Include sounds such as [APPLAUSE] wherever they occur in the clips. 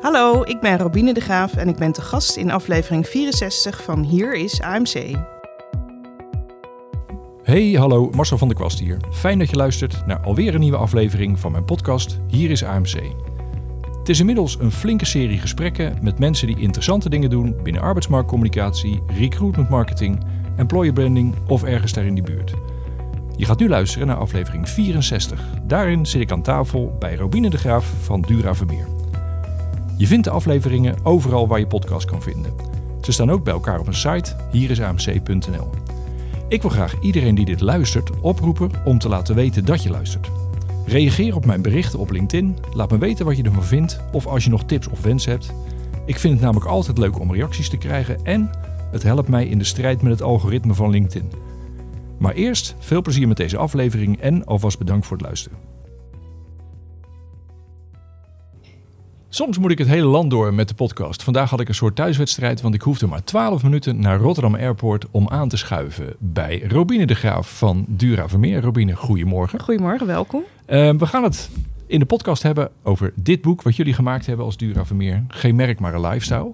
Hallo, ik ben Robine de Graaf en ik ben te gast in aflevering 64 van Hier is AMC. Hey, hallo, Marcel van der Kwast hier. Fijn dat je luistert naar alweer een nieuwe aflevering van mijn podcast Hier is AMC. Het is inmiddels een flinke serie gesprekken met mensen die interessante dingen doen binnen arbeidsmarktcommunicatie, recruitment marketing, employer branding of ergens daar in die buurt. Je gaat nu luisteren naar aflevering 64. Daarin zit ik aan tafel bij Robine de Graaf van Dura Vermeer. Je vindt de afleveringen overal waar je podcast kan vinden. Ze staan ook bij elkaar op een site, hierisamc.nl. Ik wil graag iedereen die dit luistert oproepen om te laten weten dat je luistert. Reageer op mijn berichten op LinkedIn, laat me weten wat je ervan vindt of als je nog tips of wensen hebt. Ik vind het namelijk altijd leuk om reacties te krijgen en het helpt mij in de strijd met het algoritme van LinkedIn. Maar eerst veel plezier met deze aflevering en alvast bedankt voor het luisteren. Soms moet ik het hele land door met de podcast. Vandaag had ik een soort thuiswedstrijd, want ik hoefde maar 12 minuten naar Rotterdam Airport om aan te schuiven bij Robine de Graaf van Dura Vermeer. Robine, goedemorgen. Goedemorgen, welkom. Uh, we gaan het in de podcast hebben over dit boek wat jullie gemaakt hebben als Dura Vermeer. Geen merk, maar een lifestyle.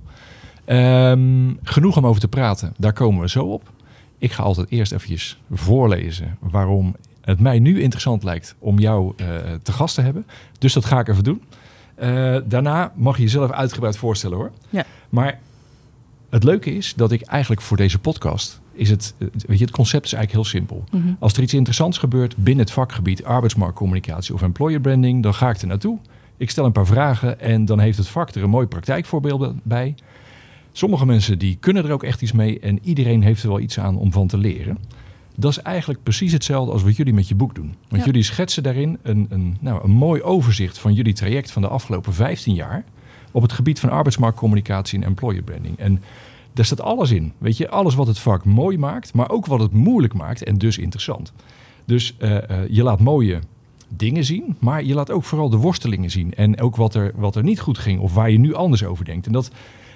Um, genoeg om over te praten, daar komen we zo op. Ik ga altijd eerst eventjes voorlezen waarom het mij nu interessant lijkt om jou uh, te gast te hebben. Dus dat ga ik even doen. Uh, daarna mag je jezelf uitgebreid voorstellen hoor. Ja. Maar het leuke is dat ik eigenlijk voor deze podcast is het, weet je, het concept is eigenlijk heel simpel. Mhm. Als er iets interessants gebeurt binnen het vakgebied arbeidsmarktcommunicatie of employer branding, dan ga ik er naartoe. Ik stel een paar vragen en dan heeft het vak er een mooi praktijkvoorbeeld bij. Sommige mensen die kunnen er ook echt iets mee en iedereen heeft er wel iets aan om van te leren. Dat is eigenlijk precies hetzelfde als wat jullie met je boek doen. Want Ja. jullie schetsen daarin een, een, nou, een mooi overzicht van jullie traject van de afgelopen 15 jaar op het gebied van arbeidsmarktcommunicatie en employer branding. En daar staat alles in. Weet je, alles wat het vak mooi maakt, maar ook wat het moeilijk maakt en dus interessant. Dus eh, eh, je laat mooie dingen zien, maar je laat ook vooral de worstelingen zien. En ook wat er, wat er niet goed ging of waar je nu anders over denkt. En dat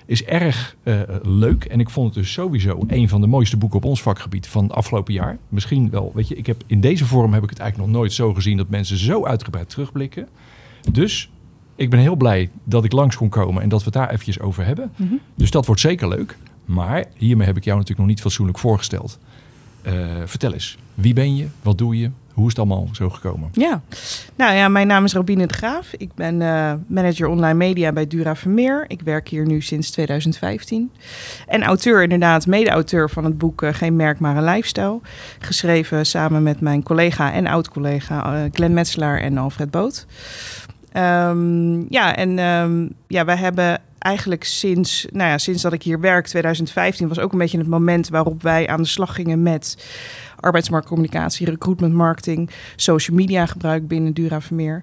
is erg eh, leuk. En ik vond het dus sowieso een van de mooiste boeken op ons vakgebied van het afgelopen jaar. Misschien wel, weet je, ik heb in deze vorm heb ik het eigenlijk nog nooit zo gezien dat mensen zo uitgebreid terugblikken. Dus ik ben heel blij dat ik langs kon komen en dat we het daar eventjes over hebben. Mhm. Dus dat wordt zeker leuk. Maar hiermee heb ik jou natuurlijk nog niet fatsoenlijk voorgesteld. Eh, vertel eens, wie ben je? Wat doe je? Hoe is het allemaal zo gekomen? Ja, nou ja, mijn naam is Robine de Graaf. Ik ben eh, manager online media bij Dura Vermeer. Ik werk hier nu sinds 2015. En auteur inderdaad, mede-auteur van het boek eh, Geen merk, maar een lifestyle. Geschreven samen met mijn collega en oud-collega eh, Glenn Metselaar en Alfred Boot. Ehm, ja, en ehm, ja, wij hebben eigenlijk sinds, nou ja, sinds dat ik hier werk, 2015, was ook een beetje het moment waarop wij aan de slag gingen met arbeidsmarktcommunicatie, recruitment marketing, social media gebruik binnen Dura Vermeer.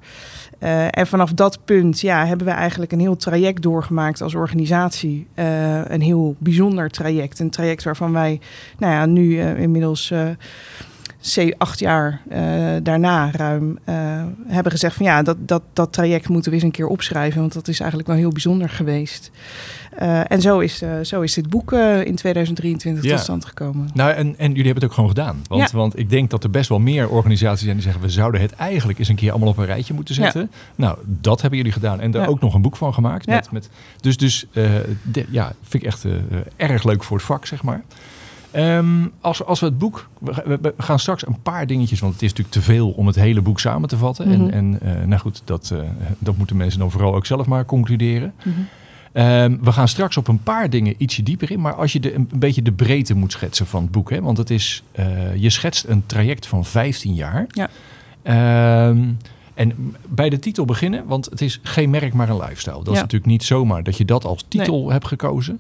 Eh, en vanaf dat punt ja, hebben we eigenlijk een heel traject doorgemaakt als organisatie. Eh, een heel bijzonder traject. Een traject waarvan wij nou ja, nu eh, inmiddels acht jaar daarna ruim hebben gezegd van ja, dat, dat, dat traject moeten we eens een keer opschrijven. Want dat is eigenlijk wel heel bijzonder geweest. Eh, en zo is, eh, zo is dit boek eh, in 2023 Ja. tot stand gekomen. Nou, en, en jullie hebben het ook gewoon gedaan. Want, Ja. want ik denk dat er best wel meer organisaties zijn die zeggen... we zouden het eigenlijk eens een keer allemaal op een rijtje moeten zetten. Nou, dat hebben jullie gedaan. En daar ook nog een boek van gemaakt. Met, met, dus dus de- ja, vind ik echt erg leuk voor het vak, zeg maar. Ehm, als, als we het boek... We, gaan straks een paar dingetjes... want het is natuurlijk te veel om het hele boek samen te vatten. Mhm. En, en eh, nou goed, dat, dat moeten mensen dan vooral ook zelf maar concluderen. Mhm. Ehm, we gaan straks op een paar dingen ietsje dieper in. Maar als je de, een beetje de breedte moet schetsen van het boek. Hè, want het is, eh, je schetst een traject van 15 jaar. Ja. Ehm, en bij de titel beginnen, want het is geen merk, maar een lifestyle. Dat is natuurlijk niet zomaar dat je dat als titel hebt gekozen.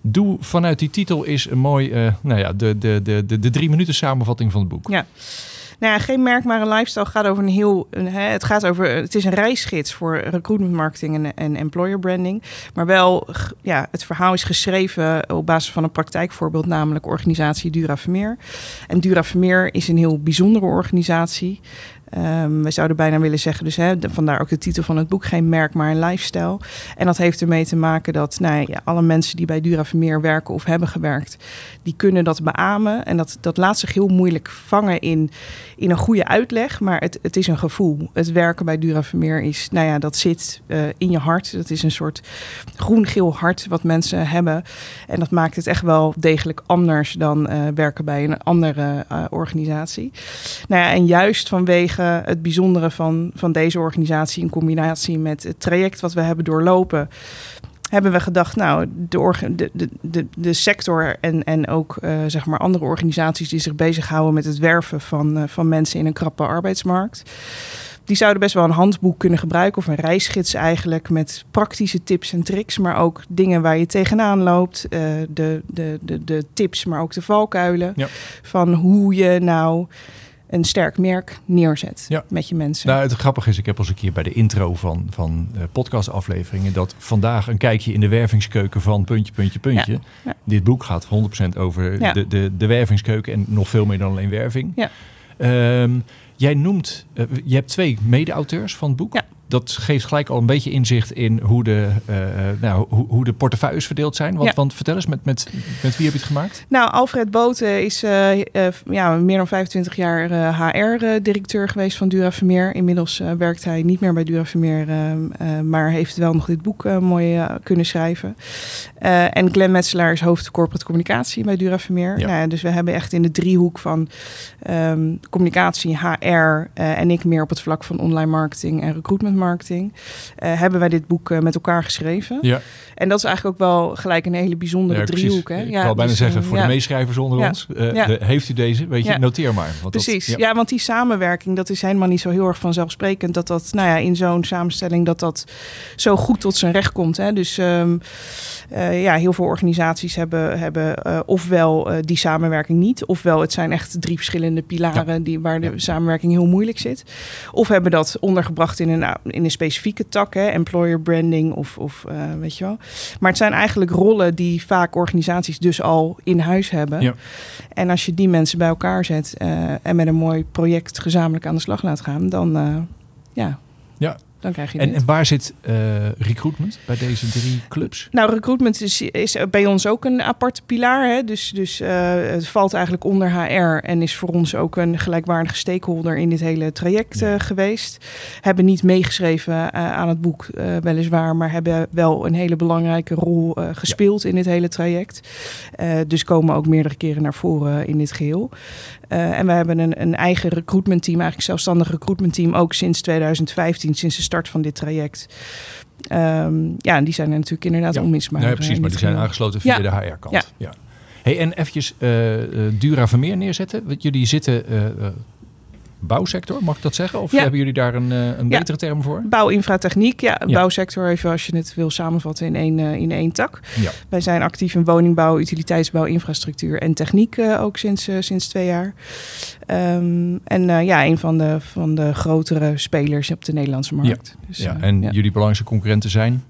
Doe vanuit die titel is een mooi, eh, nou ja, de, de, de, de, de drie minuten samenvatting van het boek. Ja. Nou ja, geen merk, maar een lifestyle gaat over een heel. Het gaat over. Het is een reisgids voor recruitment marketing en, en employer branding. Maar wel, ja, het verhaal is geschreven op basis van een praktijkvoorbeeld, namelijk organisatie Dura Vermeer. En Dura Vermeer is een heel bijzondere organisatie. Um, we zouden bijna willen zeggen, dus hè, vandaar ook de titel van het boek, geen merk, maar een lifestyle. En dat heeft ermee te maken dat nou ja, alle mensen die bij Dura Vermeer werken of hebben gewerkt, die kunnen dat beamen. En dat, dat laat zich heel moeilijk vangen in, in een goede uitleg, maar het, het is een gevoel. Het werken bij Dura Vermeer is, nou ja, dat zit uh, in je hart. Dat is een soort groen-geel hart wat mensen hebben. En dat maakt het echt wel degelijk anders dan uh, werken bij een andere uh, organisatie. Nou ja, en juist vanwege het bijzondere van, van deze organisatie in combinatie met het traject wat we hebben doorlopen, hebben we gedacht, nou, de, de, de, de sector en, en ook uh, zeg maar andere organisaties die zich bezighouden met het werven van, uh, van mensen in een krappe arbeidsmarkt. Die zouden best wel een handboek kunnen gebruiken of een reisgids eigenlijk met praktische tips en tricks, maar ook dingen waar je tegenaan loopt, uh, de, de, de, de tips, maar ook de valkuilen ja. van hoe je nou een sterk merk neerzet ja. met je mensen. Nou, het grappige is, ik heb al eens een keer bij de intro van, van uh, podcastafleveringen... dat vandaag een kijkje in de wervingskeuken van puntje, puntje, puntje. Ja. Ja. Dit boek gaat 100% over de, de, de wervingskeuken en nog veel meer dan alleen werving. Ja. Um, jij noemt, uh, je hebt twee mede-auteurs van het boek. Ja dat geeft gelijk al een beetje inzicht in hoe de, uh, nou, hoe, hoe, de portefeuilles verdeeld zijn. Want, ja. want vertel eens, met, met, met wie heb je het gemaakt? Nou, Alfred Boten is uh, ja, meer dan 25 jaar HR-directeur geweest van Dura Vermeer. Inmiddels werkt hij niet meer bij Dura Vermeer, maar heeft wel nog dit boek mooi kunnen schrijven. en Glenn Metselaar is hoofd corporate communicatie bij Dura Vermeer. Ja. Nou, dus we hebben echt in de driehoek van um, communicatie, HR en ik meer op het vlak van online marketing en recruitment marketing, uh, hebben wij dit boek uh, met elkaar geschreven. Ja. En dat is eigenlijk ook wel gelijk een hele bijzondere ja, driehoek. Hè? Ik ja, wil bijna dus, zeggen, voor ja. de meeschrijvers onder ons, de, heeft u deze? Weet je, noteer maar. Want precies, dat, ja. want die samenwerking, dat is helemaal niet zo heel erg vanzelfsprekend dat dat, nou ja, in zo'n samenstelling, dat dat zo goed tot zijn recht komt. Hè? Dus um, ja, heel veel organisaties hebben, hebben ofwel die samenwerking niet, ofwel het zijn echt drie verschillende pilaren die, waar de samenwerking heel moeilijk zit. Of hebben dat ondergebracht in een in een specifieke tak, hè, employer branding of, of uh, weet je wel. Maar het zijn eigenlijk rollen die vaak organisaties dus al in huis hebben. Ja. En als je die mensen bij elkaar zet uh, en met een mooi project gezamenlijk aan de slag laat gaan, dan uh, ja. Ja, dan krijg je en, en waar zit uh, recruitment bij deze drie clubs? Nou, recruitment is, is bij ons ook een aparte pilaar. Hè? Dus, dus uh, het valt eigenlijk onder HR en is voor ons ook een gelijkwaardige stakeholder in dit hele traject uh, geweest. Hebben niet meegeschreven aan het boek, weliswaar, maar hebben wel een hele belangrijke rol gespeeld ja. in dit hele traject. dus komen ook meerdere keren naar voren in dit geheel. Uh, en we hebben een, een eigen recruitment team, eigenlijk zelfstandig recruitment team, ook sinds 2015, sinds de start van dit traject. Um, ja, en die zijn er natuurlijk inderdaad ja. onmisbaar. Nee, precies, maar die zijn aangesloten via ja. de HR-kant. Ja. ja. Hey, en eventjes uh, Dura Vermeer neerzetten. Jullie zitten bouwsector, mag ik dat zeggen? Of ja. hebben jullie daar een, een betere ja. term voor? Bouwinfratechniek, ja. ja. Bouwsector, even als je het wil samenvatten in één, uh, in één tak. Wij zijn actief in woningbouw, utiliteitsbouw, infrastructuur en techniek uh, ook sinds, uh, sinds twee jaar. Um, en ja, een van de, van de grotere spelers op de Nederlandse markt. Ja, dus, ja. en jullie belangrijkste concurrenten zijn?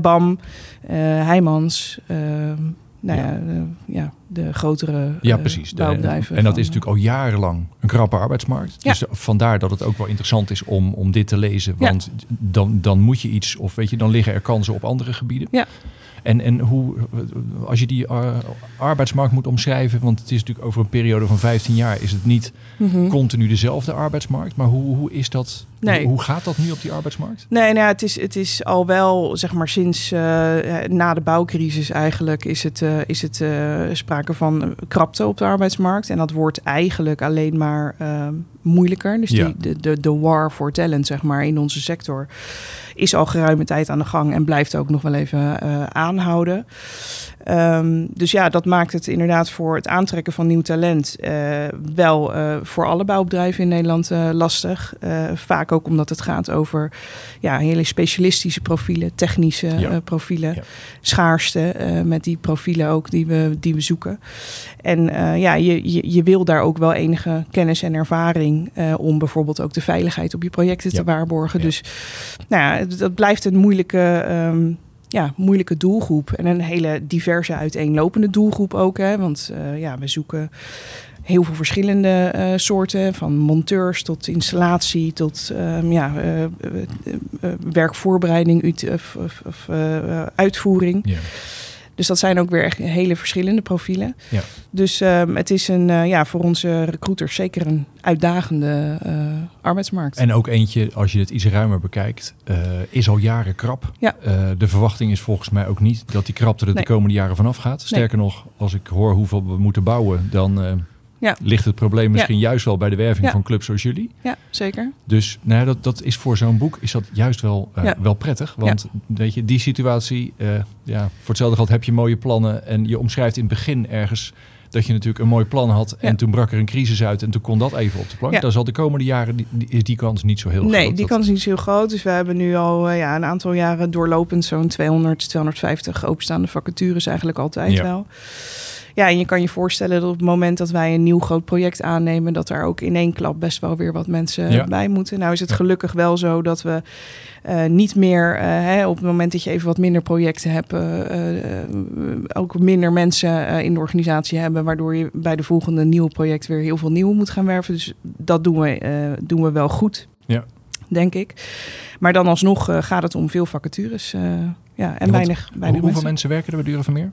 BAM, Heijmans, ehm, nou ja, de, ja, de grotere ja, precies. En dat van, is natuurlijk al jarenlang een krappe arbeidsmarkt. Ja. Dus vandaar dat het ook wel interessant is om, om dit te lezen. Want dan, dan moet je iets, of weet je, dan liggen er kansen op andere gebieden. Ja. En, en hoe, als je die arbeidsmarkt moet omschrijven, want het is natuurlijk over een periode van 15 jaar, is het niet mm -hmm. continu dezelfde arbeidsmarkt. Maar hoe, hoe is dat? Nee. Hoe gaat dat nu op die arbeidsmarkt? Nee, nou, het, is, het is al wel, zeg maar, sinds uh, na de bouwcrisis eigenlijk is het, uh, is het sprake van krapte op de arbeidsmarkt. En dat wordt eigenlijk alleen maar moeilijker. Dus ja. die, de, de, de war for talent, zeg maar, in onze sector is al geruime tijd aan de gang en blijft ook nog wel even aanhouden. Um, dus ja, dat maakt het inderdaad voor het aantrekken van nieuw talent uh, wel uh, voor alle bouwbedrijven in Nederland uh, lastig. vaak ook omdat het gaat over ja, hele specialistische profielen, technische ja. profielen, ja. schaarste met die profielen ook die we, die we zoeken. En ja, je, je, je, wil daar ook wel enige kennis en ervaring om bijvoorbeeld ook de veiligheid op je projecten te waarborgen. Dus nou ja, dat blijft een moeilijke. Um, ja, moeilijke doelgroep. En een hele diverse uiteenlopende doelgroep ook. Hè? Want uh, ja, we zoeken heel veel verschillende eh, soorten, van monteurs tot installatie, tot um, ja, uh, werkvoorbereiding of, of, of uitvoering. Dus dat zijn ook weer echt hele verschillende profielen. Ja. Dus um, het is een, uh, ja, voor onze recruiters zeker een uitdagende uh, arbeidsmarkt. En ook eentje, als je het iets ruimer bekijkt, uh, is al jaren krap. Ja. de verwachting is volgens mij ook niet dat die krapte er nee. de komende jaren vanaf gaat. Sterker nee. nog, als ik hoor hoeveel we moeten bouwen, dan ja. ligt het probleem misschien juist wel bij de werving van clubs zoals jullie. Ja, zeker. Dus nou, dat, dat is voor zo'n boek is dat juist wel, uh, wel prettig. Want weet je, die situatie, uh, ja, voor hetzelfde geld heb je mooie plannen en je omschrijft in het begin ergens dat je natuurlijk een mooi plan had en toen brak er een crisis uit en toen kon dat even op de plank. Dan zal de komende jaren die, die, die, kans niet zo heel nee, groot. Nee, die kans is niet zo heel groot. Dus we hebben nu al uh, ja, een aantal jaren doorlopend zo'n 200, 250 openstaande vacatures eigenlijk altijd wel. Ja, en je kan je voorstellen dat op het moment dat wij een nieuw groot project aannemen, dat er ook in één klap best wel weer wat mensen bij moeten. Nou is het gelukkig wel zo dat we uh, niet meer, uh, hè, op het moment dat je even wat minder projecten hebt, uh, ook minder mensen in de organisatie hebben, waardoor je bij de volgende nieuwe project weer heel veel nieuwe moet gaan werven. Dus dat doen we, doen we wel goed. Ja. Denk ik. Maar dan alsnog gaat het om veel vacatures ja, en, weinig, weinig Hoeveel mensen. werken er bij Dura Vermeer?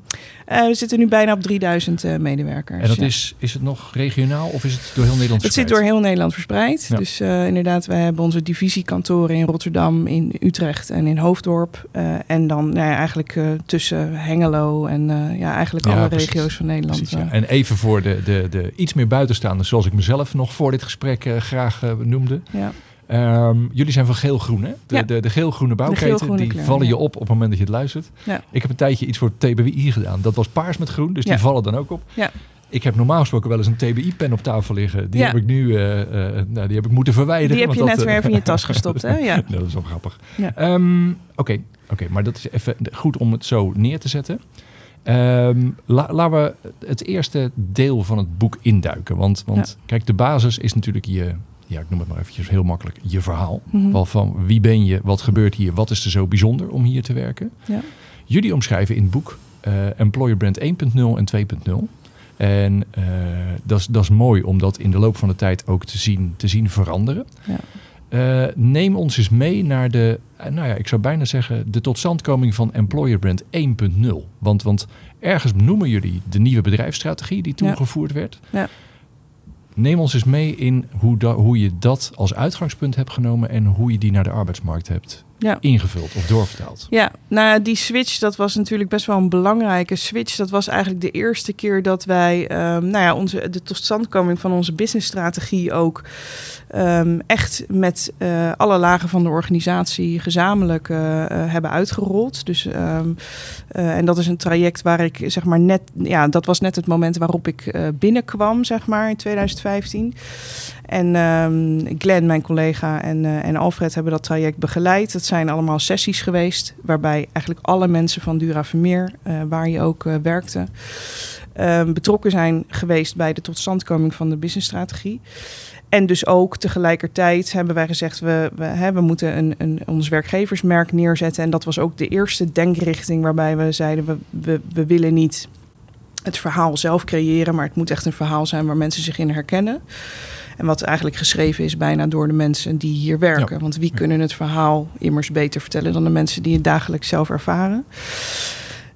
Uh, we zitten nu bijna op 3000 uh, medewerkers. En dat is, is het nog regionaal of is het door heel Nederland verspreid? Het zit door heel Nederland verspreid. Dus uh, inderdaad, we hebben onze divisiekantoren in Rotterdam, in Utrecht en in Hoofddorp. en dan nou ja, eigenlijk tussen Hengelo en ja, eigenlijk alle regio's van Nederland. Precies. En even voor de, de, de iets meer buitenstaanders, zoals ik mezelf nog voor dit gesprek graag noemde. Ja. Um, jullie zijn van geel-groen, hè? De, ja. de, de geel-groene bouwketen, die kleur, vallen je op op het moment dat je het luistert. Ja. Ik heb een tijdje iets voor TBI gedaan. Dat was paars met groen, dus die vallen dan ook op. Ja. Ik heb normaal gesproken wel eens een TBI-pen op tafel liggen. Die heb ik nu uh, uh, nou, die heb ik moeten verwijderen. Die heb je net weer even in je tas [LAUGHS] gestopt, hè? Ja. dat is wel grappig. Oké, um, oké, okay, maar dat is even goed om het zo neer te zetten. Um, la, laten we het eerste deel van het boek induiken. Want, want kijk, de basis is natuurlijk je ja, ik noem het maar eventjes heel makkelijk, je verhaal. Mm Van wie ben je, wat gebeurt hier, wat is er zo bijzonder om hier te werken. Ja. Jullie omschrijven in het boek uh, Employer Brand 1.0 en 2.0. En uh, dat is mooi om dat in de loop van de tijd ook te zien, te zien veranderen. Ja. Uh, neem ons eens mee naar de, nou ja, ik zou bijna zeggen, de totstandkoming van Employer Brand 1.0. Want, want ergens noemen jullie de nieuwe bedrijfsstrategie die toen gevoerd werd. Ja. Neem ons eens mee in hoe, hoe je dat als uitgangspunt hebt genomen en hoe je die naar de arbeidsmarkt hebt ja. ingevuld of doorvertaald. Ja, nou die switch, dat was natuurlijk best wel een belangrijke switch. Dat was eigenlijk de eerste keer dat wij, um, nou ja, onze, de totstandkoming van onze businessstrategie ook um, echt met uh, alle lagen van de organisatie gezamenlijk uh, uh, hebben uitgerold. Dus, um, en dat is een traject waar ik, zeg maar, net, ja, dat was net het moment waarop ik binnenkwam, zeg maar, in 2015. En um, Glenn, mijn collega, en, uh, en Alfred hebben dat traject begeleid. Het zijn allemaal sessies geweest, waarbij eigenlijk alle mensen van Dura Vermeer, uh, waar je ook uh, werkte, um, betrokken zijn geweest bij de totstandkoming van de businessstrategie. En dus ook tegelijkertijd hebben wij gezegd, we, we, hè, we moeten een, een, ons werkgeversmerk neerzetten. En dat was ook de eerste denkrichting waarbij we zeiden, we, we willen niet het verhaal zelf creëren, maar het moet echt een verhaal zijn waar mensen zich in herkennen. En wat eigenlijk geschreven is bijna door de mensen die hier werken. Want wie kunnen het verhaal immers beter vertellen dan de mensen die het dagelijks zelf ervaren?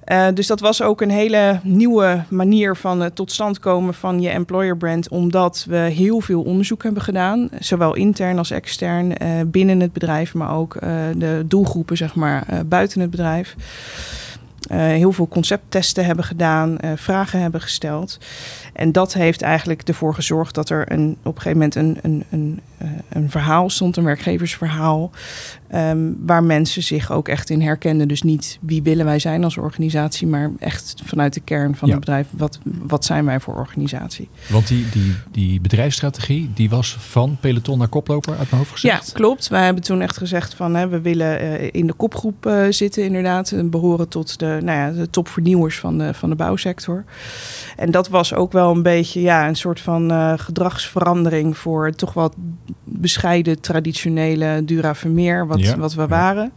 Uh, dus dat was ook een hele nieuwe manier van het tot stand komen van je employer brand, omdat we heel veel onderzoek hebben gedaan, zowel intern als extern, uh, binnen het bedrijf, maar ook uh, de doelgroepen zeg maar buiten het bedrijf. Heel veel concepttesten hebben gedaan, vragen hebben gesteld. En dat heeft eigenlijk ervoor gezorgd dat er een, op een gegeven moment een, een, een, eh, een verhaal stond, een werkgeversverhaal, um, waar mensen zich ook echt in herkenden. Dus niet wie willen wij zijn als organisatie, maar echt vanuit de kern van het bedrijf, wat, wat zijn wij voor organisatie. Want die, die, die bedrijfsstrategie, die was van peloton naar koploper uit mijn hoofd gezegd? Ja, klopt. Wij hebben toen echt gezegd van hè, we willen uh, in de kopgroep uh, zitten inderdaad. En behoren tot de, nou ja, de topvernieuwers van de, van de bouwsector. En dat was ook wel een beetje ja, een soort van uh, gedragsverandering voor toch wat bescheiden traditionele Dura Vermeer, wat, wat we waren.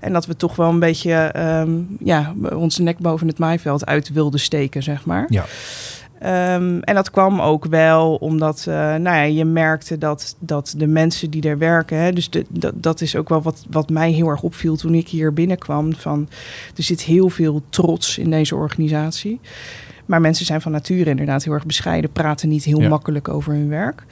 En dat we toch wel een beetje um, ja, onze nek boven het maaiveld uit wilden steken, zeg maar. Ja. Ehm, en dat kwam ook wel omdat uh, nou ja, je merkte dat, dat de mensen die daar werken, hè, dus de, dat, dat is ook wel wat, wat mij heel erg opviel toen ik hier binnenkwam. Van, er zit heel veel trots in deze organisatie. Maar mensen zijn van nature inderdaad heel erg bescheiden, praten niet heel makkelijk over hun werk.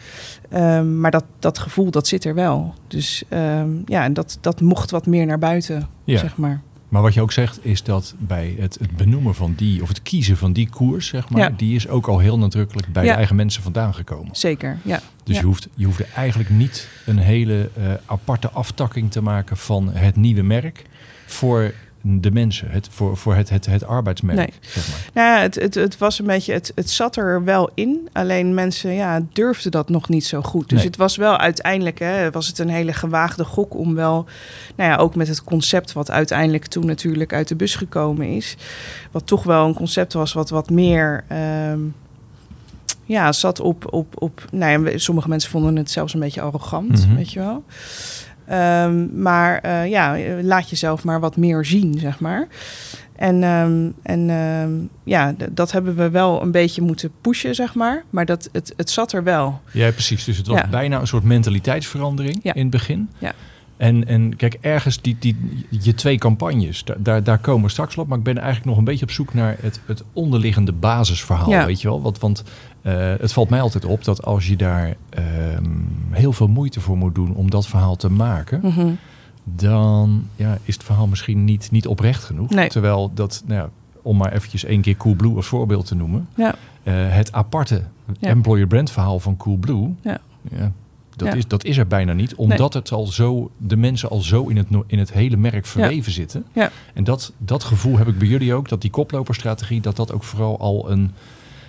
Um, maar dat, dat gevoel, dat zit er wel. Dus um, ja, dat, dat mocht wat meer naar buiten, ja. zeg maar. Maar wat je ook zegt, is dat bij het, het benoemen van die, of het kiezen van die koers, zeg maar, ja. die is ook al heel nadrukkelijk bij de eigen mensen vandaan gekomen. Zeker, ja. Dus Je, hoeft, je hoeft eigenlijk niet een hele uh, aparte aftakking te maken van het nieuwe merk voor de mensen, het, voor, voor het, het, het arbeidsmerk. Nee. Zeg maar. Nou, het, het, het was een beetje, het, het zat er wel in, alleen mensen ja, durfden dat nog niet zo goed. Dus het was wel uiteindelijk, hè, was het een hele gewaagde gok om wel, nou ja, ook met het concept wat uiteindelijk toen natuurlijk uit de bus gekomen is, wat toch wel een concept was wat wat meer. Um, ja, zat op, op, op. Nou ja, sommige mensen vonden het zelfs een beetje arrogant, mm -hmm. weet je wel. Um, maar uh, ja, laat jezelf maar wat meer zien, zeg maar. En, um, en um, ja, dat hebben we wel een beetje moeten pushen, zeg maar. Maar dat, het, het zat er wel. Ja, precies. Dus het was ja. bijna een soort mentaliteitsverandering ja. in het begin. Ja. En, en kijk, ergens die, die, je twee campagnes, daar, daar komen we straks op. Maar ik ben eigenlijk nog een beetje op zoek naar het, het onderliggende basisverhaal, ja. weet je wel. Want, want uh, het valt mij altijd op dat als je daar um, heel veel moeite voor moet doen om dat verhaal te maken... Mm -hmm. dan ja, is het verhaal misschien niet, niet oprecht genoeg. Nee. Terwijl dat, nou ja, om maar eventjes één keer Coolblue als voorbeeld te noemen... Ja. Uh, het aparte employer brand verhaal van Coolblue... Ja. Ja, dat, ja. is, dat is er bijna niet, omdat nee. het al zo, de mensen al zo in het, in het hele merk verweven ja. zitten. Ja. En dat, dat gevoel heb ik bij jullie ook, dat die koploperstrategie, dat dat ook vooral al een,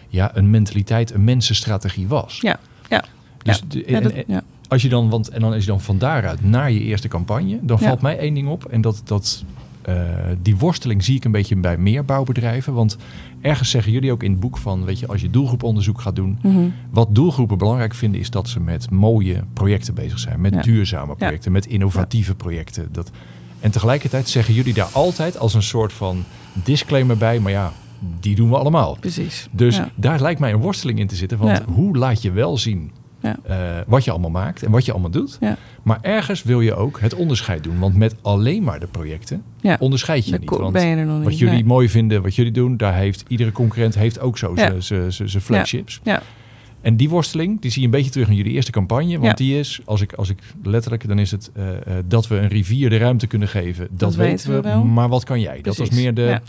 ja, een mentaliteit, een mensenstrategie was. Ja, ja. Dus de, en, dat, als je dan, want en dan is je dan van daaruit naar je eerste campagne, dan valt mij één ding op en dat, dat uh, die worsteling zie ik een beetje bij meer bouwbedrijven. Want ergens zeggen jullie ook in het boek van, weet je, als je doelgroeponderzoek gaat doen, mm -hmm. wat doelgroepen belangrijk vinden, is dat ze met mooie projecten bezig zijn, met ja. duurzame projecten, ja. met innovatieve projecten. Dat, en tegelijkertijd zeggen jullie daar altijd als een soort van disclaimer bij, maar ja, die doen we allemaal. Precies. Dus daar lijkt mij een worsteling in te zitten. Want hoe laat je wel zien ja. Uh, wat je allemaal maakt en wat je allemaal doet. Ja. Maar ergens wil je ook het onderscheid doen. Want met alleen maar de projecten ja. onderscheid je de niet. Want ben je er nog wat niet. jullie nee. mooi vinden, wat jullie doen, daar heeft iedere concurrent heeft ook zo zijn flagships. Ja. En die worsteling, die zie je een beetje terug in jullie eerste campagne. Want die is, als ik, als ik letterlijk, dan is het uh, uh, dat we een rivier de ruimte kunnen geven. Dat, dat weten we. Wel. Maar wat kan jij? Precies. Dat was meer de.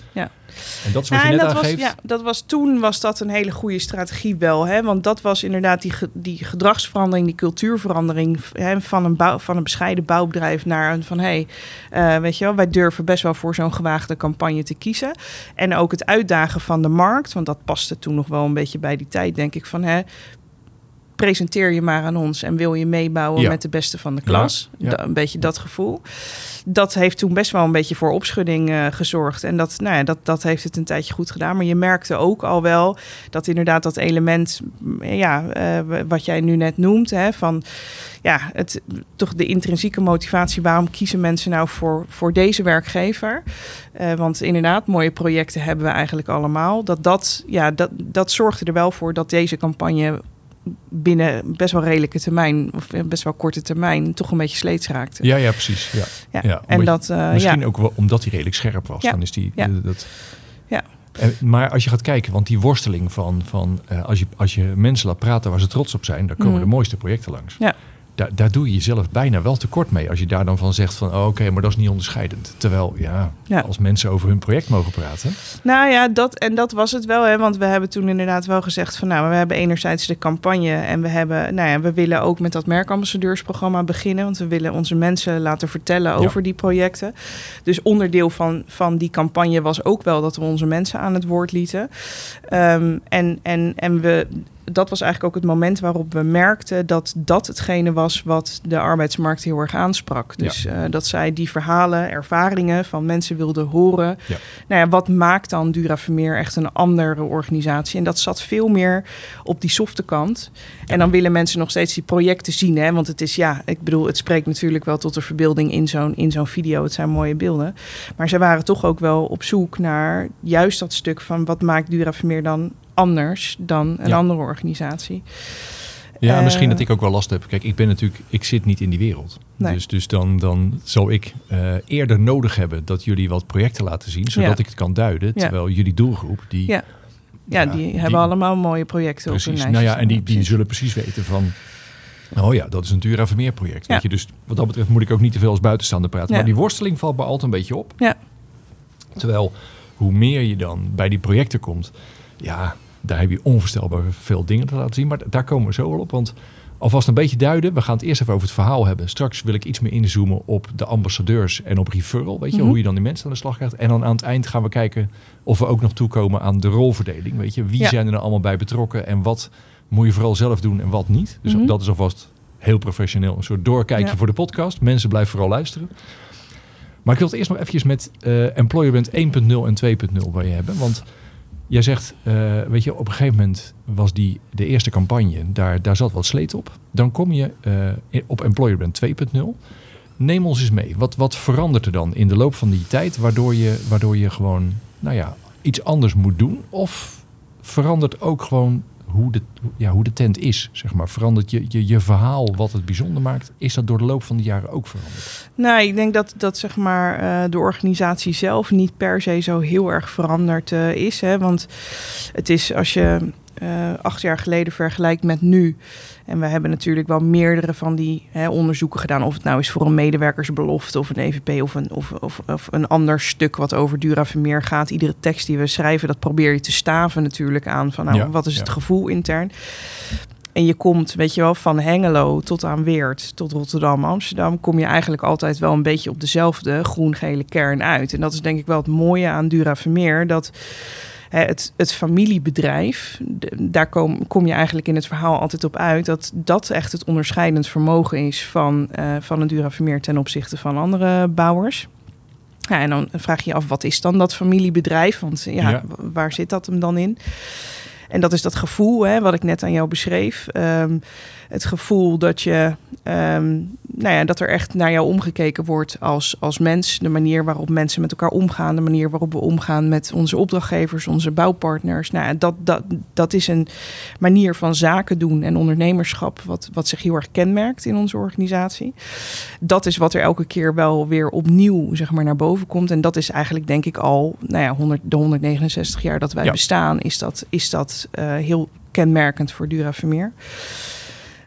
En dat is wat ja, je net dat aangeeft. Was, ja, dat was toen was dat een hele goede strategie wel. Hè? Want dat was inderdaad die, die gedragsverandering, die cultuurverandering hè, van, een bouw, van een bescheiden bouwbedrijf naar een van hé, hey, uh, weet je wel, wij durven best wel voor zo'n gewaagde campagne te kiezen. En ook het uitdagen van de markt, want dat paste toen nog wel een beetje bij die tijd, denk ik van hè, presenteer je maar aan ons en wil je meebouwen ja. met de beste van de klas. Ja, ja. Da, een beetje dat gevoel. Dat heeft toen best wel een beetje voor opschudding uh, gezorgd. En dat, nou ja, dat, dat heeft het een tijdje goed gedaan. Maar je merkte ook al wel dat inderdaad dat element, ja, uh, wat jij nu net noemt, hè, van ja, het, toch de intrinsieke motivatie. Waarom kiezen mensen nou voor, voor deze werkgever? Uh, want inderdaad, mooie projecten hebben we eigenlijk allemaal. Dat, dat, ja, dat, dat zorgde er wel voor dat deze campagne binnen best wel redelijke termijn, of best wel korte termijn, toch een beetje sleets raakte. Ja, ja, precies. Ja. ja. ja en dat, uh, misschien ja. ook wel omdat hij redelijk scherp was. Ja. Dan is die. Ja. Uh, dat... ja. En, maar als je gaat kijken, want die worsteling van, van uh, als, je, als je mensen laat praten waar ze trots op zijn, dan komen mm. de mooiste projecten langs. Ja. Daar, daar doe je jezelf bijna wel tekort mee. Als je daar dan van zegt van oh, oké, okay, maar dat is niet onderscheidend. Terwijl ja, ja, als mensen over hun project mogen praten. Nou ja, dat, en dat was het wel. Hè, want we hebben toen inderdaad wel gezegd van nou, we hebben enerzijds de campagne. En we hebben, nou ja, we willen ook met dat merkambassadeursprogramma beginnen. Want we willen onze mensen laten vertellen over ja. die projecten. Dus onderdeel van, van die campagne was ook wel dat we onze mensen aan het woord lieten. Um, en, en, en we dat was eigenlijk ook het moment waarop we merkten dat dat hetgene was wat de arbeidsmarkt heel erg aansprak. Dus ja. uh, dat zij die verhalen, ervaringen van mensen wilden horen. Ja. Nou ja, wat maakt dan Dura Vermeer echt een andere organisatie? En dat zat veel meer op die softe kant. Ja. En dan willen mensen nog steeds die projecten zien. Hè? Want het is, ja, ik bedoel, het spreekt natuurlijk wel tot de verbeelding in zo'n, in zo'n video. Het zijn mooie beelden. Maar ze waren toch ook wel op zoek naar juist dat stuk van wat maakt Dura Vermeer dan anders dan een Ja. andere organisatie. Ja, Eh, misschien dat ik ook wel last heb. Kijk, ik ben natuurlijk, ik zit niet in die wereld. Nee. Dus, dus dan, dan zou ik eh, eerder nodig hebben dat jullie wat projecten laten zien, zodat Ja. ik het kan duiden. Terwijl jullie doelgroep, die, Ja. Ja, die hebben allemaal mooie projecten op hun Precies. lijst. Nou ja, en die, die zullen precies weten van. Oh ja, dat is een Dura Vermeer project. Ja. Weet je, dus wat dat betreft moet ik ook niet te veel als buitenstaander praten. Ja. Maar die worsteling valt me altijd een beetje op. Ja. Terwijl hoe meer je dan bij die projecten komt, ja, daar heb je onvoorstelbaar veel dingen te laten zien. Maar daar komen we zo wel op. Want alvast een beetje duiden. We gaan het eerst even over het verhaal hebben. Straks wil ik iets meer inzoomen op de ambassadeurs en op referral. Weet je, Mhm. hoe je dan die mensen aan de slag krijgt. En dan aan het eind gaan we kijken of we ook nog toekomen aan de rolverdeling. Weet je, wie Ja. zijn er nou allemaal bij betrokken en wat moet je vooral zelf doen en wat niet. Dus Mhm. dat is alvast heel professioneel. Een soort doorkijkje Ja. voor de podcast. Mensen blijven vooral luisteren. Maar ik wil het eerst nog eventjes met eh Employment 1.0 en 2.0 bij je hebben. Want jij zegt, eh, weet je, op een gegeven moment was die de eerste campagne, daar, daar zat wat sleet op. Dan kom je eh, op Employment 2.0. Neem ons eens mee. Wat, wat verandert er dan in de loop van die tijd, waardoor je, waardoor je gewoon, nou ja, iets anders moet doen? Of verandert ook gewoon hoe de, ja, hoe de tent is, zeg maar? Verandert je, je, je verhaal wat het bijzonder maakt? Is dat door de loop van de jaren ook veranderd? Nou, ik denk dat, dat zeg maar, eh, de organisatie zelf niet per se zo heel erg veranderd eh, is. Hè? Want het is als je eh, acht jaar geleden vergelijkt met nu. En we hebben natuurlijk wel meerdere van die hè, onderzoeken gedaan. Of het nou is voor een medewerkersbelofte of een EVP of een, of, of, of een ander stuk wat over Dura Vermeer gaat. Iedere tekst die we schrijven, dat probeer je te staven natuurlijk aan. Van nou, Ja, wat is het gevoel intern? En je komt, weet je wel, van Hengelo tot aan Weert, tot Rotterdam, Amsterdam, kom je eigenlijk altijd wel een beetje op dezelfde groen-gele kern uit. En dat is denk ik wel het mooie aan Dura Vermeer, dat het, het familiebedrijf, daar kom, kom je eigenlijk in het verhaal altijd op uit, dat dat echt het onderscheidend vermogen is van, eh, van een Dura Vermeer ten opzichte van andere bouwers. Ja, en dan vraag je je af, wat is dan dat familiebedrijf? Want ja, waar zit dat hem dan in? En dat is dat gevoel, hè, wat ik net aan jou beschreef. Ehm, het gevoel dat je, ehm, nou ja, dat er echt naar jou omgekeken wordt als, als mens. De manier waarop mensen met elkaar omgaan, de manier waarop we omgaan met onze opdrachtgevers, onze bouwpartners. Nou, ja, dat, dat, dat is een manier van zaken doen en ondernemerschap, wat, wat zich heel erg kenmerkt in onze organisatie. Dat is wat er elke keer wel weer opnieuw zeg maar, naar boven komt. En dat is eigenlijk, denk ik, al nou ja, 100, de 169 jaar dat wij Ja. bestaan, is dat, is dat eh, heel kenmerkend voor Dura Vermeer.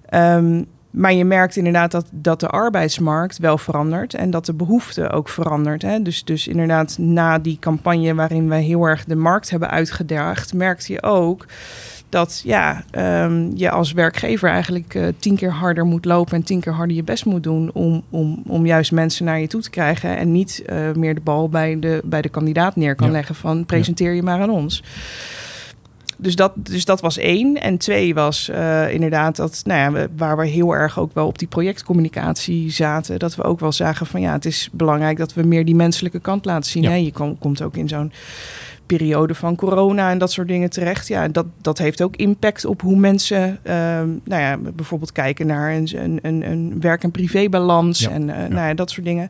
Ehm, maar je merkt inderdaad dat, dat de arbeidsmarkt wel verandert en dat de behoefte ook verandert. Hè? Dus, dus inderdaad, na die campagne waarin wij heel erg de markt hebben uitgedaagd, merkte je ook dat ja, ehm, je als werkgever eigenlijk eh, tien keer harder moet lopen en tien keer harder je best moet doen om, om, om juist mensen naar je toe te krijgen en niet eh, meer de bal bij de, bij de kandidaat neer kan Ja. leggen van presenteer je maar aan ons. Dus dat, dus dat was één. En twee was eh, inderdaad dat, nou ja, waar we heel erg ook wel op die projectcommunicatie zaten, dat we ook wel zagen van ja, het is belangrijk dat we meer die menselijke kant laten zien. Ja. Hè? Je kom- komt ook in zo'n periode van corona en dat soort dingen terecht. Ja, dat, dat heeft ook impact op hoe mensen, ehm, nou ja, bijvoorbeeld kijken naar een, een, een, werk- en privébalans Ja, en eh, Nou ja, dat soort dingen.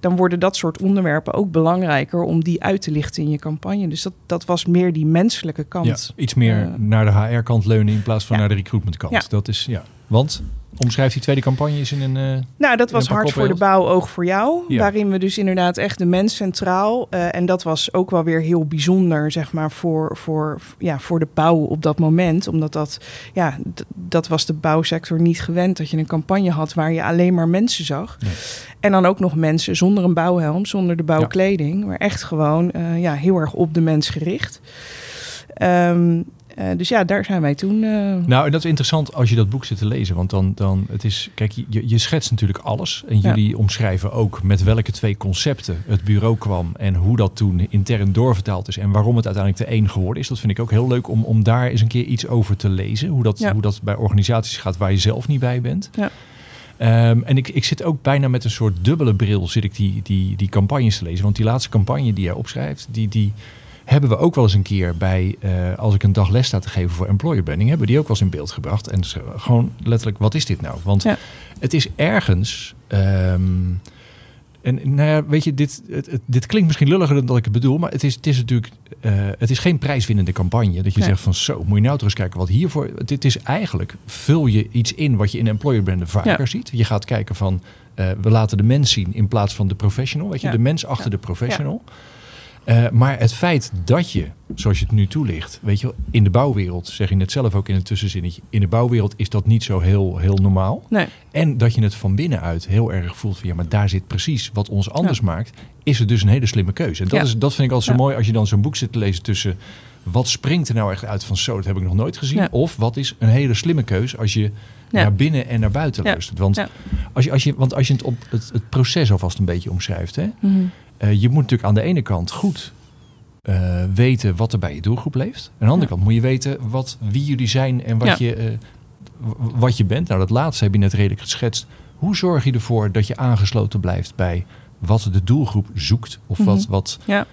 Dan worden dat soort onderwerpen ook belangrijker om die uit te lichten in je campagne. Dus dat, dat was meer die menselijke kant. Iets meer Eh, naar de HR-kant leunen in plaats van naar de recruitment-kant. Ja. Dat is, ja. Want, omschrijf die tweede campagne eens in een... eh, Nou, dat was hard voor de bouw, oog voor jou. Ja. Waarin we dus inderdaad echt de mens centraal. eh, en dat was ook wel weer heel bijzonder, zeg maar, voor, voor, ja, voor de bouw op dat moment. Omdat dat, ja, dat was de bouwsector niet gewend. Dat je een campagne had waar je alleen maar mensen zag. Nee. En dan ook nog mensen zonder een bouwhelm, zonder de bouwkleding. Maar echt gewoon eh, ja, heel erg op de mens gericht. Ehm, eh, dus ja, daar zijn wij toen. eh, Nou, en dat is interessant als je dat boek zit te lezen. Want dan, dan het is, kijk, je, je schetst natuurlijk alles. En Ja. jullie omschrijven ook met welke twee concepten het bureau kwam. En hoe dat toen intern doorvertaald is. En waarom het uiteindelijk de één geworden is. Dat vind ik ook heel leuk om, om daar eens een keer iets over te lezen. Hoe dat, Ja. hoe dat bij organisaties gaat waar je zelf niet bij bent. Ja. Ehm, en ik, ik zit ook bijna met een soort dubbele bril zit ik die, die, die campagnes te lezen. Want die laatste campagne die jij opschrijft, die, die hebben we ook wel eens een keer bij, eh, als ik een dag les sta te geven voor employer branding, hebben we die ook wel eens in beeld gebracht. En gewoon letterlijk, wat is dit nou? Want Ja. het is ergens. ehm, en nou ja, weet je, dit, het, dit klinkt misschien lulliger dan dat ik het bedoel, maar het is, het is natuurlijk eh, het is geen prijswinnende campagne. Dat je Nee. zegt van zo, moet je nou eens kijken wat hiervoor... Dit is eigenlijk, vul je iets in wat je in employer branden vaker Ja. ziet. Je gaat kijken van, eh, we laten de mens zien in plaats van de professional. Weet je, Ja. de mens achter de professional. Eh, maar het feit dat je, zoals je het nu toelicht, weet je, in de bouwwereld, zeg je net zelf ook in het tussenzinnetje, in de bouwwereld is dat niet zo heel, heel normaal. Nee. En dat je het van binnenuit heel erg voelt van ja, maar daar zit precies wat ons anders maakt, is het dus een hele slimme keuze. En dat, Ja. is, dat vind ik altijd zo mooi als je dan zo'n boek zit te lezen tussen wat springt er nou echt uit van zo, dat heb ik nog nooit gezien. Ja. Of wat is een hele slimme keuze als je Ja. naar binnen en naar buiten Ja. luistert. Want, als je, als je, want als je het, op het, het proces alvast een beetje omschrijft, hè, Mhm. Eh, je moet natuurlijk aan de ene kant goed eh, weten wat er bij je doelgroep leeft. Aan de andere Ja. kant moet je weten wat, wie jullie zijn en wat, Ja. je, eh, wat je bent. Nou, dat laatste heb je net redelijk geschetst. Hoe zorg je ervoor dat je aangesloten blijft bij wat de doelgroep zoekt? Of wat, Mhm. wat, Ja.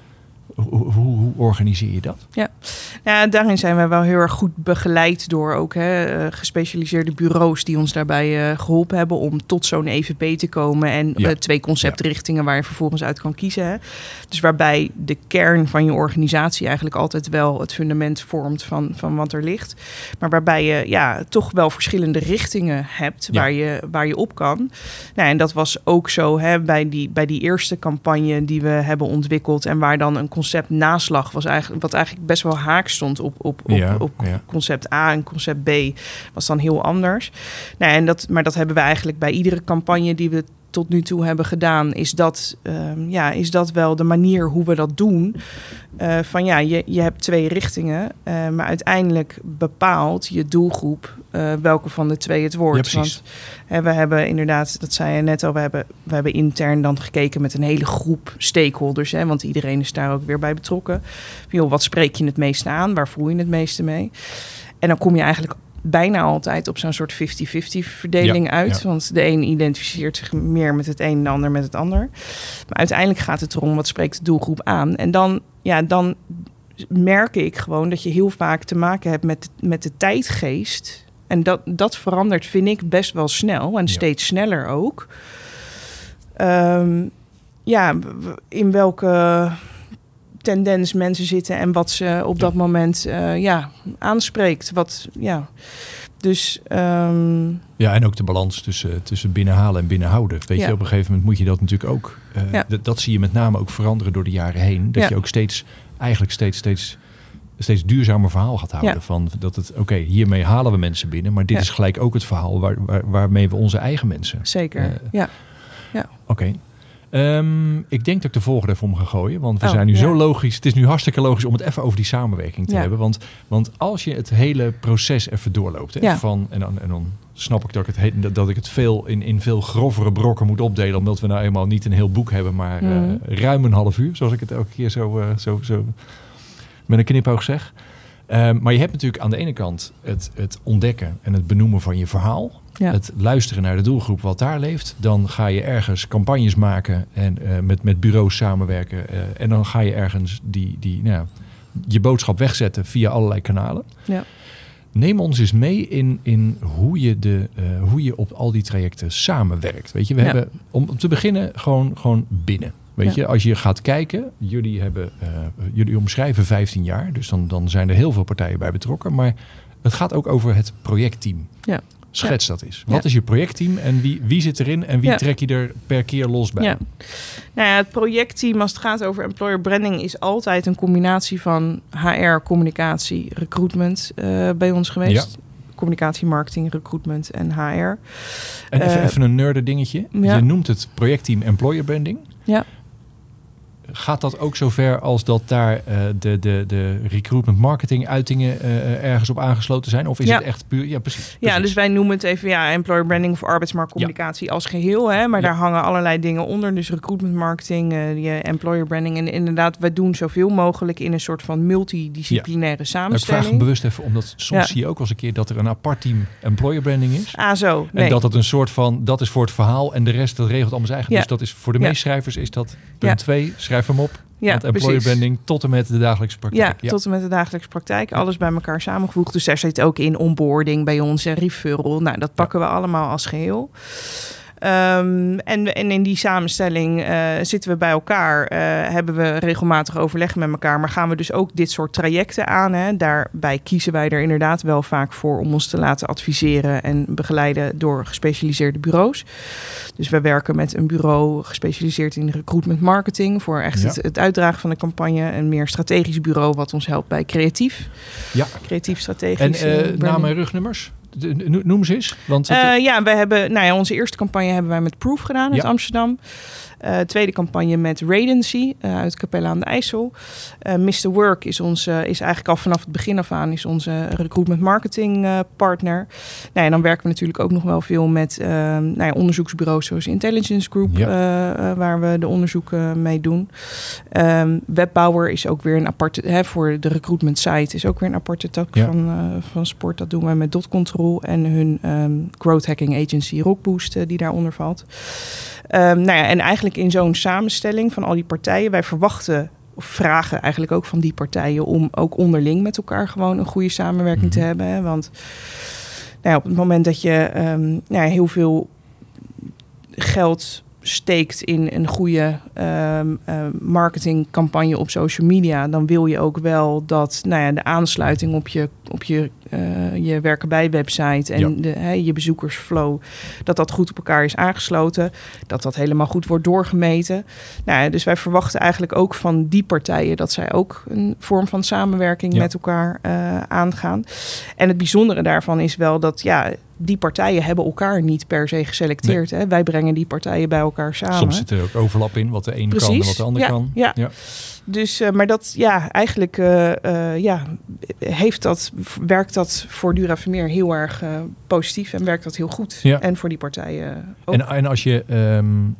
Hoe, hoe, organiseer je dat? Ja, daarin zijn wij wel heel erg goed begeleid door ook hè, eh, gespecialiseerde bureaus die ons daarbij eh, geholpen hebben om tot zo'n EVP te komen. En Ja. eh, twee conceptrichtingen waar je vervolgens uit kan kiezen. Hè. Dus waarbij de kern van je organisatie eigenlijk altijd wel het fundament vormt van, van wat er ligt. Maar waarbij je ja, toch wel verschillende richtingen hebt Ja. waar, je, waar je op kan. Nou, en dat was ook zo hè, bij, die, bij die eerste campagne die we hebben ontwikkeld. En waar dan een concept naslag was eigenlijk, wat eigenlijk best wel haak stond op, op, op, Ja, op ja. concept A en concept B was dan heel anders. Nou, en dat, maar dat hebben we eigenlijk bij iedere campagne die we tot nu toe hebben gedaan, is dat, ehm, ja, is dat wel de manier hoe we dat doen. Eh, van ja, je, je hebt twee richtingen, eh, maar uiteindelijk bepaalt je doelgroep eh, welke van de twee het wordt. Ja. Want hè, we hebben inderdaad, dat zei je net al, we hebben, we hebben intern dan gekeken met een hele groep stakeholders, hè, want iedereen is daar ook weer bij betrokken. Van, joh, wat spreek je het meeste aan? Waar voel je het meeste mee? En dan kom je eigenlijk bijna altijd op zo'n soort 50-50 verdeling Ja, uit. ja. Want de een identificeert zich meer met het een en de ander met het ander. Maar uiteindelijk gaat het erom wat spreekt de doelgroep aan. En dan, ja, dan merk ik gewoon dat je heel vaak te maken hebt met, met de tijdgeest. En dat, dat verandert, vind ik, best wel snel. En Ja. steeds sneller ook. Ehm, ja, in welke tendens mensen zitten en wat ze op Ja. dat moment eh, ja, aanspreekt. Wat, ja. Dus ehm, Ja, en ook de balans tussen, tussen binnenhalen en binnenhouden. Weet Ja. je, op een gegeven moment moet je dat natuurlijk ook. eh, Ja. dat, zie je met name ook veranderen door de jaren heen. Dat Ja. je ook steeds, eigenlijk steeds, steeds, steeds duurzamer verhaal gaat houden. Ja. Van dat het, oké, hiermee halen we mensen binnen. Maar dit Ja. is gelijk ook het verhaal waar, waar, waarmee we onze eigen mensen. zeker, Eh, ja. Oké. Ehm, ik denk dat ik de volgende even om ga gooien. Want we Oh, zijn nu ja. zo logisch. Het is nu hartstikke logisch om het even over die samenwerking te Ja. hebben. Want, want als je het hele proces even doorloopt. Hè, Ja. van, en, dan, en dan snap ik dat ik het, he- dat- ik het veel in, in veel grovere brokken moet opdelen. Omdat we nou eenmaal niet een heel boek hebben. Maar eh, Mhm. ruim een half uur. Zoals ik het elke keer zo, eh, zo, zo met een knipoog zeg. Ehm, maar je hebt natuurlijk aan de ene kant het, het ontdekken en het benoemen van je verhaal. Ja. Het luisteren naar de doelgroep wat daar leeft. Dan ga je ergens campagnes maken en eh, met, met bureaus samenwerken. eh, en dan ga je ergens die, die, nou, ja, je boodschap wegzetten via allerlei kanalen. Ja. Neem ons eens mee in, in hoe, je de, eh, hoe je op al die trajecten samenwerkt. Weet je, we Ja. hebben om, om te beginnen gewoon, gewoon binnen. Weet Ja. je, als je gaat kijken, jullie, hebben, eh, jullie omschrijven 15 jaar, dus dan, dan zijn er heel veel partijen bij betrokken. Maar het gaat ook over het projectteam. Ja. Schets dat eens. Wat is je projectteam en wie, wie zit erin en wie trek je er per keer los bij? Ja. Nou ja, het projectteam als het gaat over employer branding is altijd een combinatie van HR, communicatie, recruitment eh, bij ons geweest. Communicatie, marketing, recruitment en HR. En even, Eh, even een nerde dingetje. ja. Je noemt het projectteam employer branding. Ja. Gaat dat ook zover als dat daar eh, de, de, de recruitment marketing uitingen eh, ergens op aangesloten zijn? Of is Ja. het echt puur? Ja, precies. Ja, dus wij noemen het even ja, employer branding of arbeidsmarktcommunicatie als geheel. Hè? Maar Ja. daar hangen allerlei dingen onder. Dus recruitment marketing, eh, je employer branding. En inderdaad, wij doen zoveel mogelijk in een soort van multidisciplinaire Nou, ik vraag samenstelling. hem bewust even, omdat soms zie je ook wel eens een keer dat er een apart team employer branding is. Ah, zo. Nee. En dat het een soort van, dat is voor het verhaal en de rest dat regelt allemaal zijn eigen. Dus dat is voor de Ja. meestschrijvers is dat punt 2, schrijf hem op. ja, want employer precies. branding tot en met de dagelijkse Ja, praktijk. tot en met de dagelijkse praktijk. Alles bij elkaar samengevoegd. Dus daar zit ook in onboarding bij ons en referral. Nou, dat pakken we allemaal als geheel. Ehm, en, en in die samenstelling uh, zitten we bij elkaar, uh, hebben we regelmatig overleg met elkaar, maar gaan we dus ook dit soort trajecten aan. Hè. Daarbij kiezen wij er inderdaad wel vaak voor om ons te laten adviseren en begeleiden door gespecialiseerde bureaus. Dus we werken met een bureau gespecialiseerd in recruitment marketing voor echt ja. het, het, uitdragen van de campagne. Een meer strategisch bureau wat ons helpt bij creatief. Ja. Creatief strategisch. En uh, namen en rugnummers? Noem ze eens. Want het... uh, ja, we hebben, nou ja, onze eerste campagne hebben wij met Proof gedaan uit Amsterdam. Uh, tweede campagne met Radency uh, uit Capella aan de IJssel. Uh, Mr. Work is, ons, is eigenlijk al vanaf het begin af aan is onze recruitment marketing partner. Nou, en dan werken we natuurlijk ook nog wel veel met nou ja, onderzoeksbureaus zoals Intelligence Group, ja. waar we de onderzoeken mee doen. Um, Webbouwer is ook weer een aparte, hè, voor de recruitment site is ook weer een aparte tak ja. van, van sport. Dat doen wij met Dot Control en hun um, growth hacking agency Rockboost die daaronder valt. Um, nou ja, en eigenlijk in zo'n samenstelling van al die partijen, wij verwachten of vragen eigenlijk ook van die partijen om ook onderling met elkaar gewoon een goede samenwerking te hebben. Hè? Want nou ja, op het moment dat je um, nou ja, heel veel geld steekt in een goede um, uh, marketingcampagne op social media, dan wil je ook wel dat nou ja, de aansluiting op je, op je, uh, je werken bij website en ja. de, hè, je bezoekersflow, dat dat goed op elkaar is aangesloten, dat dat helemaal goed wordt doorgemeten. Nou dus wij verwachten eigenlijk ook van die partijen dat zij ook een vorm van samenwerking ja. met elkaar uh, aangaan. En het bijzondere daarvan is wel dat ja, die partijen hebben elkaar niet per se geselecteerd. Nee. Hè? Wij brengen die partijen bij elkaar samen. Soms zit er ook overlap in, wat de een Precies. kan en wat de ander ja, kan. Ja. ja. Dus, uh, maar dat, ja, eigenlijk uh, uh, ja, heeft dat, werkt dat voor Dura Vermeer heel erg positief en werkt dat heel goed. Ja. En voor die partijen ook. En, en als je um,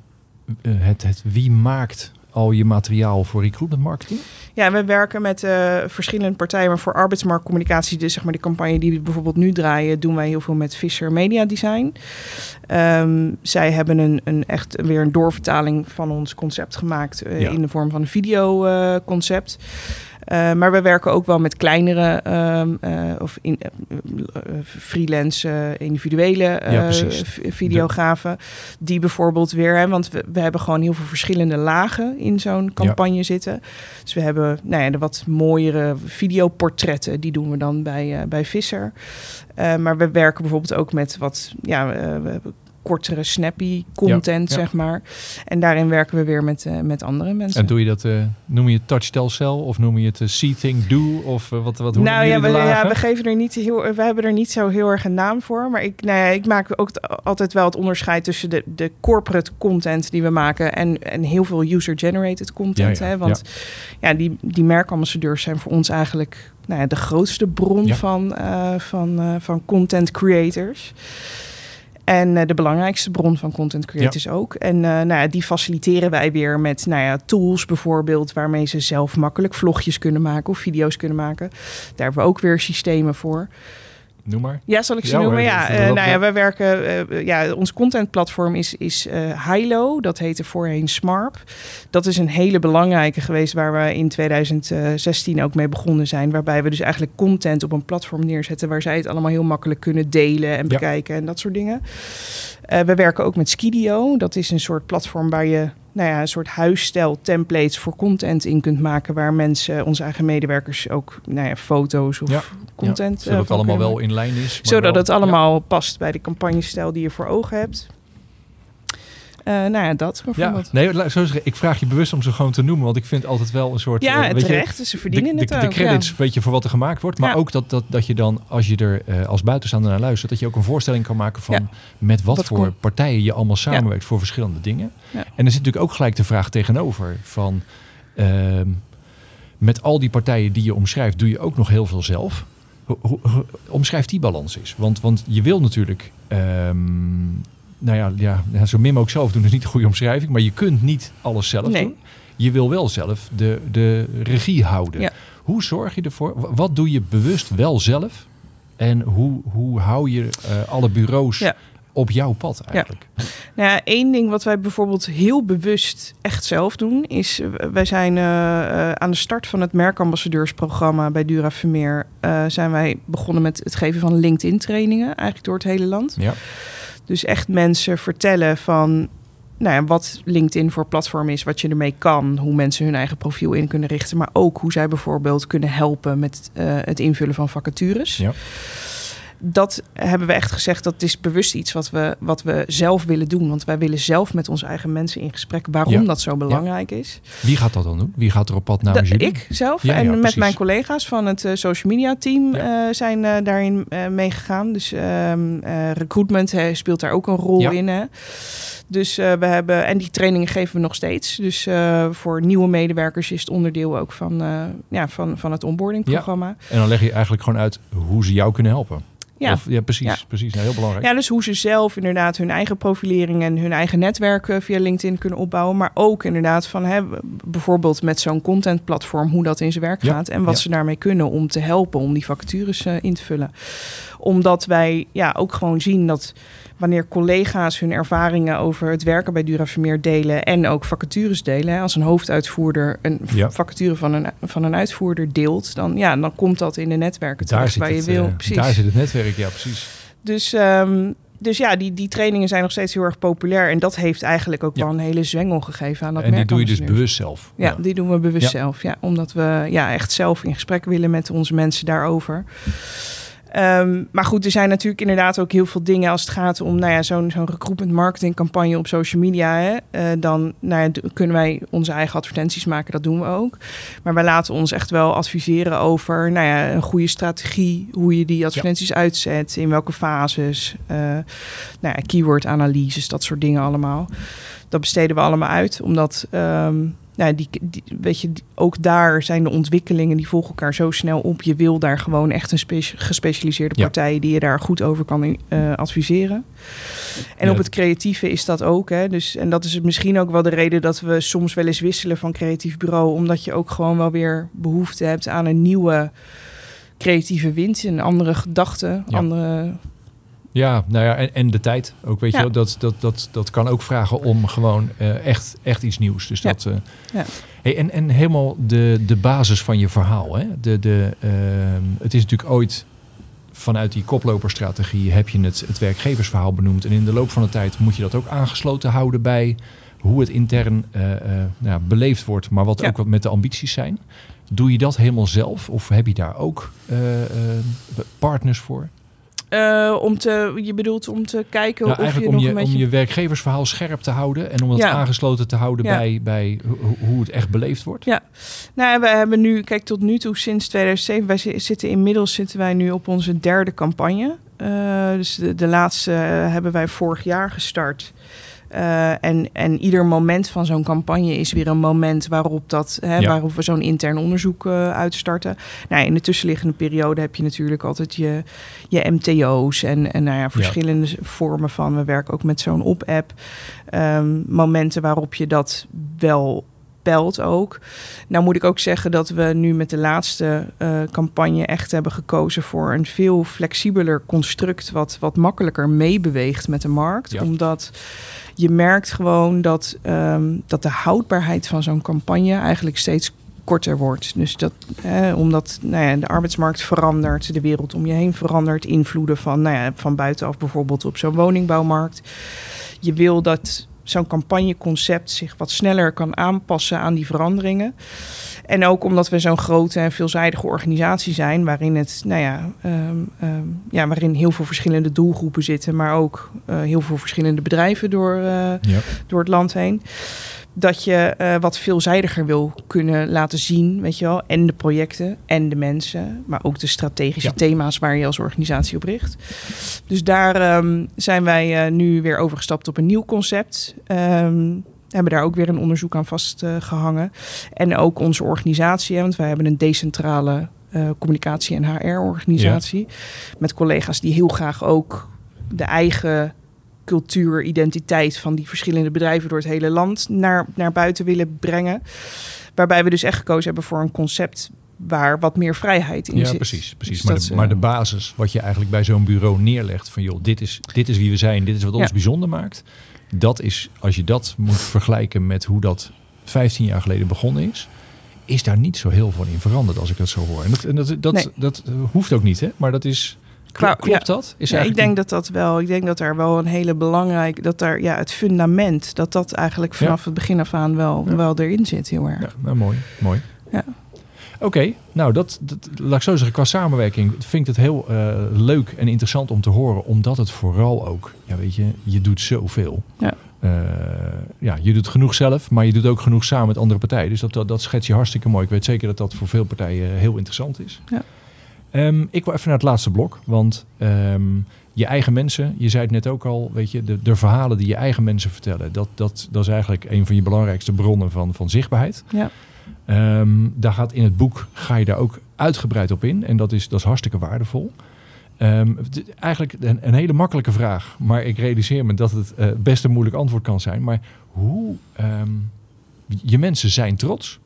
het, het wie maakt al je materiaal voor recruitment marketing? Ja, we werken met uh, verschillende partijen, maar voor arbeidsmarktcommunicatie, dus zeg maar de campagne die we bijvoorbeeld nu draaien, doen wij heel veel met Fisher Media Design. Um, zij hebben een, een echt weer een doorvertaling van ons concept gemaakt uh, ja. in de vorm van een videoconcept. Uh, Uh, maar we werken ook wel met kleinere uh, uh, of in, freelance individuele ja, videografen. Die bijvoorbeeld weer, hè, want we, we, hebben gewoon heel veel verschillende lagen in zo'n campagne ja. zitten. Dus we hebben nou ja, de wat mooiere videoportretten, die doen we dan bij, bij Visser. maar we werken bijvoorbeeld ook met wat ja, kortere, snappy content, ja, ja. zeg maar. En daarin werken we weer met, uh, met andere mensen. En doe je dat, uh, noem je het touch, tell, sell? Of noem je het uh, see, think, do? Of wat, wat hoe Nou ja we, ja, we geven er niet heel, we hebben er niet zo heel erg een naam voor. Maar ik, nou ja, ik maak ook altijd wel het onderscheid tussen de, de corporate content die we maken en, en heel veel user-generated content. Ja, hè? Want ja, die, die merkambassadeurs zijn voor ons eigenlijk nou ja, de grootste bron van, van, van content creators. En uh, de belangrijkste bron van content creators ja. ook. En uh, nou ja, die faciliteren wij weer met nou ja, tools bijvoorbeeld... waarmee ze zelf makkelijk vlogjes kunnen maken of video's kunnen maken. Daar hebben we ook weer systemen voor. Noem maar. Ja, zal ik ze ja, noemen? Ja, uh, nou ja, we werken. Uh, ja, ons contentplatform is, is uh, Hilo. Dat heette voorheen Smarp. Dat is een hele belangrijke geweest waar we in 2016 ook mee begonnen zijn. Waarbij we dus eigenlijk content op een platform neerzetten waar zij het allemaal heel makkelijk kunnen delen en bekijken ja. en dat soort dingen. we werken ook met Skidio. Dat is een soort platform waar je nou ja, een soort huisstijl templates voor content in kunt maken. Waar mensen, onze eigen medewerkers, ook nou ja, foto's of ja, content. Ja, zodat het allemaal wel in lijn is. Zodat wel, het allemaal past bij de campagnestijl die je voor ogen hebt. Uh, nou ja, dat bijvoorbeeld. Ja, nee, zo zeggen, ik vraag je bewust om ze gewoon te noemen, want ik vind altijd wel een soort. Ja, uh, weet terecht. Je, ze verdienen de, het de, ook. De credits, ja. weet je, voor wat er gemaakt wordt, maar ja. ook dat, dat, dat je dan, als je er uh, als buitenstaander naar luistert, dat je ook een voorstelling kan maken van ja. met wat, wat voor partijen je allemaal samenwerkt voor verschillende dingen. En er zit natuurlijk ook gelijk de vraag tegenover van. ehm, met al die partijen die je omschrijft, doe je ook nog heel veel zelf. Omschrijf die balans eens. Want, want je wil natuurlijk um, nou ja, ja, ja, zo min mogelijk zelf doen is niet de goede omschrijving. Maar je kunt niet alles zelf nee. doen. Je wil wel zelf de, de regie houden. Ja. Hoe zorg je ervoor? Wat doe je bewust wel zelf? En hoe, hoe hou je uh, alle bureaus ja. op jouw pad eigenlijk? Ja. Nou ja, één ding wat wij bijvoorbeeld heel bewust echt zelf doen... is wij zijn uh, uh, aan de start van het merkambassadeursprogramma... bij Dura Vermeer zijn wij begonnen met het geven van LinkedIn-trainingen... eigenlijk door het hele land. Ja. Dus echt mensen vertellen van nou ja, wat LinkedIn voor platform is, wat je ermee kan, hoe mensen hun eigen profiel in kunnen richten, maar ook hoe zij bijvoorbeeld kunnen helpen met uh, het invullen van vacatures. Ja dat hebben we echt gezegd, dat is bewust iets wat we, wat we zelf willen doen. Want wij willen zelf met onze eigen mensen in gesprek waarom dat zo belangrijk is. Wie gaat dat dan doen? Wie gaat er op pad namens jullie? Ik zelf en met mijn collega's van het uh, social media team uh, zijn uh, daarin meegegaan. Dus ehm, recruitment speelt daar ook een rol in. Hè? Dus we hebben, en die trainingen geven we nog steeds. Dus voor nieuwe medewerkers is het onderdeel ook van, ja, van, van het onboardingprogramma. En dan leg je eigenlijk gewoon uit hoe ze jou kunnen helpen. Ja, ja precies. Ja. precies nou, heel belangrijk. Ja, dus hoe ze zelf inderdaad hun eigen profilering en hun eigen netwerk via LinkedIn kunnen opbouwen. Maar ook inderdaad van hè, bijvoorbeeld met zo'n contentplatform, hoe dat in zijn werk gaat. En wat ze daarmee kunnen om te helpen om die vacatures uh, in te vullen. Omdat wij ja, ook gewoon zien dat wanneer collega's hun ervaringen over het werken bij Dura Vermeer delen en ook vacatures delen. Als een hoofduitvoerder een vacature van een, van een uitvoerder deelt, dan, ja, dan komt dat in de netwerken daar waar je wil. Uh, precies. Daar zit het netwerk, ja, precies. Dus, um, dus ja, die, die trainingen zijn nog steeds heel erg populair. En dat heeft eigenlijk ook wel een hele zwengel gegeven aan dat En die doe je dus bewust zelf? Ja, die doen we bewust zelf. Ja, omdat we ja, echt zelf in gesprek willen met onze mensen daarover. Ehm, maar goed, er zijn natuurlijk inderdaad ook heel veel dingen als het gaat om nou ja, zo'n zo'n recruitment marketing campagne op social media. Hè, uh, dan nou ja, kunnen wij onze eigen advertenties maken, dat doen we ook. Maar wij laten ons echt wel adviseren over nou ja, een goede strategie, hoe je die advertenties uitzet, in welke fases, uh, nou ja, keyword analyses, dat soort dingen allemaal. Dat besteden we allemaal uit, omdat. Um, nou, die, die, weet je, ook daar zijn de ontwikkelingen die volgen elkaar zo snel op. Je wil daar gewoon echt een gespecialiseerde partij die je daar goed over kan uh, adviseren. En op het creatieve is dat ook. Hè? Dus, en dat is misschien ook wel de reden dat we soms wel eens wisselen van creatief bureau. Omdat je ook gewoon wel weer behoefte hebt aan een nieuwe creatieve wind. Een andere gedachten, andere ja, nou ja, en, en de tijd ook, weet je dat, dat, dat, dat kan ook vragen om gewoon uh, echt, echt iets nieuws. Dus dat. Uh, ja. Hey, en, en helemaal de, de basis van je verhaal. Hè? De, de, uh, het is natuurlijk ooit vanuit die koploperstrategie heb je het, het werkgeversverhaal benoemd. En in de loop van de tijd moet je dat ook aangesloten houden bij hoe het intern nou, beleefd wordt, maar wat ook wat met de ambities zijn. Doe je dat helemaal zelf of heb je daar ook partners voor? Uh, om te, je bedoelt om te kijken nou, of je om nog je, een beetje... om je werkgeversverhaal scherp te houden en om het aangesloten te houden bij, bij hoe het echt beleefd wordt. Ja, nou we hebben nu, kijk tot nu toe sinds 2007, wij zitten inmiddels zitten wij nu op onze derde campagne. Uh, dus de, de laatste uh, hebben wij vorig jaar gestart. Uh, en, en ieder moment van zo'n campagne is weer een moment waarop, dat, hè, ja. waarop we zo'n intern onderzoek uh, uitstarten. Nou, in de tussenliggende periode heb je natuurlijk altijd je, je MTO's en, en nou ja, verschillende ja. vormen van. We werken ook met zo'n op-app. Um, momenten waarop je dat wel pelt ook. Nou moet ik ook zeggen dat we nu met de laatste uh, campagne echt hebben gekozen voor een veel flexibeler construct, wat, wat makkelijker meebeweegt met de markt. Ja. Omdat je merkt gewoon dat, um, dat de houdbaarheid van zo'n campagne eigenlijk steeds korter wordt. Dus dat, eh, omdat nou ja, de arbeidsmarkt verandert, de wereld om je heen verandert, invloeden van, nou ja, van buitenaf bijvoorbeeld op zo'n woningbouwmarkt. Je wil dat zo'n campagneconcept zich wat sneller kan aanpassen aan die veranderingen. En ook omdat we zo'n grote en veelzijdige organisatie zijn, waarin het, nou ja, um, um, ja, waarin heel veel verschillende doelgroepen zitten, maar ook uh, heel veel verschillende bedrijven door, uh, ja. door het land heen. Dat je uh, wat veelzijdiger wil kunnen laten zien, weet je wel. En de projecten en de mensen, maar ook de strategische ja. thema's waar je als organisatie op richt. Dus daar um, zijn wij nu weer overgestapt op een nieuw concept hebben daar ook weer een onderzoek aan vastgehangen. en ook onze organisatie, want wij hebben een decentrale uh, communicatie- en HR-organisatie. Ja. Met collega's die heel graag ook de eigen cultuur, identiteit van die verschillende bedrijven door het hele land naar, naar buiten willen brengen. Waarbij we dus echt gekozen hebben voor een concept waar wat meer vrijheid in ja, zit. precies. precies. Dus maar, de, maar de basis, wat je eigenlijk bij zo'n bureau neerlegt, van joh, dit is, dit is wie we zijn, dit is wat ons ja. bijzonder maakt dat is, als je dat moet vergelijken met hoe dat 15 jaar geleden begonnen is, is daar niet zo heel veel in veranderd als ik dat zo hoor. En dat, en dat, dat, nee. dat hoeft ook niet, hè? maar dat is Klopt ja. dat? Is Ja, ik denk dat dat wel. Ik denk dat daar wel een hele belangrijk. Dat daar ja, het fundament. Dat dat eigenlijk vanaf het begin af aan wel, wel erin zit, heel erg. Ja, nou, mooi, mooi. Ja. Oké, nou dat, dat, laat ik zo zeggen, qua samenwerking vind ik het heel eh, leuk en interessant om te horen, omdat het vooral ook, ja weet je, je doet zoveel. Ja. Eh, ja, je doet genoeg zelf, maar je doet ook genoeg samen met andere partijen. Dus dat, dat, dat schets je hartstikke mooi. Ik weet zeker dat dat voor veel partijen heel interessant is. Ja. Ehm, ik wil even naar het laatste blok, want ehm, je eigen mensen, je zei het net ook al, weet je, de, de verhalen die je eigen mensen vertellen, dat, dat, dat is eigenlijk een van je belangrijkste bronnen van, van zichtbaarheid. Ja. Ehm, daar gaat in het boek ga je daar ook uitgebreid op in. En dat is, dat is hartstikke waardevol. Eigenlijk een, een hele makkelijke vraag. Maar ik realiseer me dat het eh, best een moeilijk antwoord kan zijn. Maar hoe... je mensen zijn trots.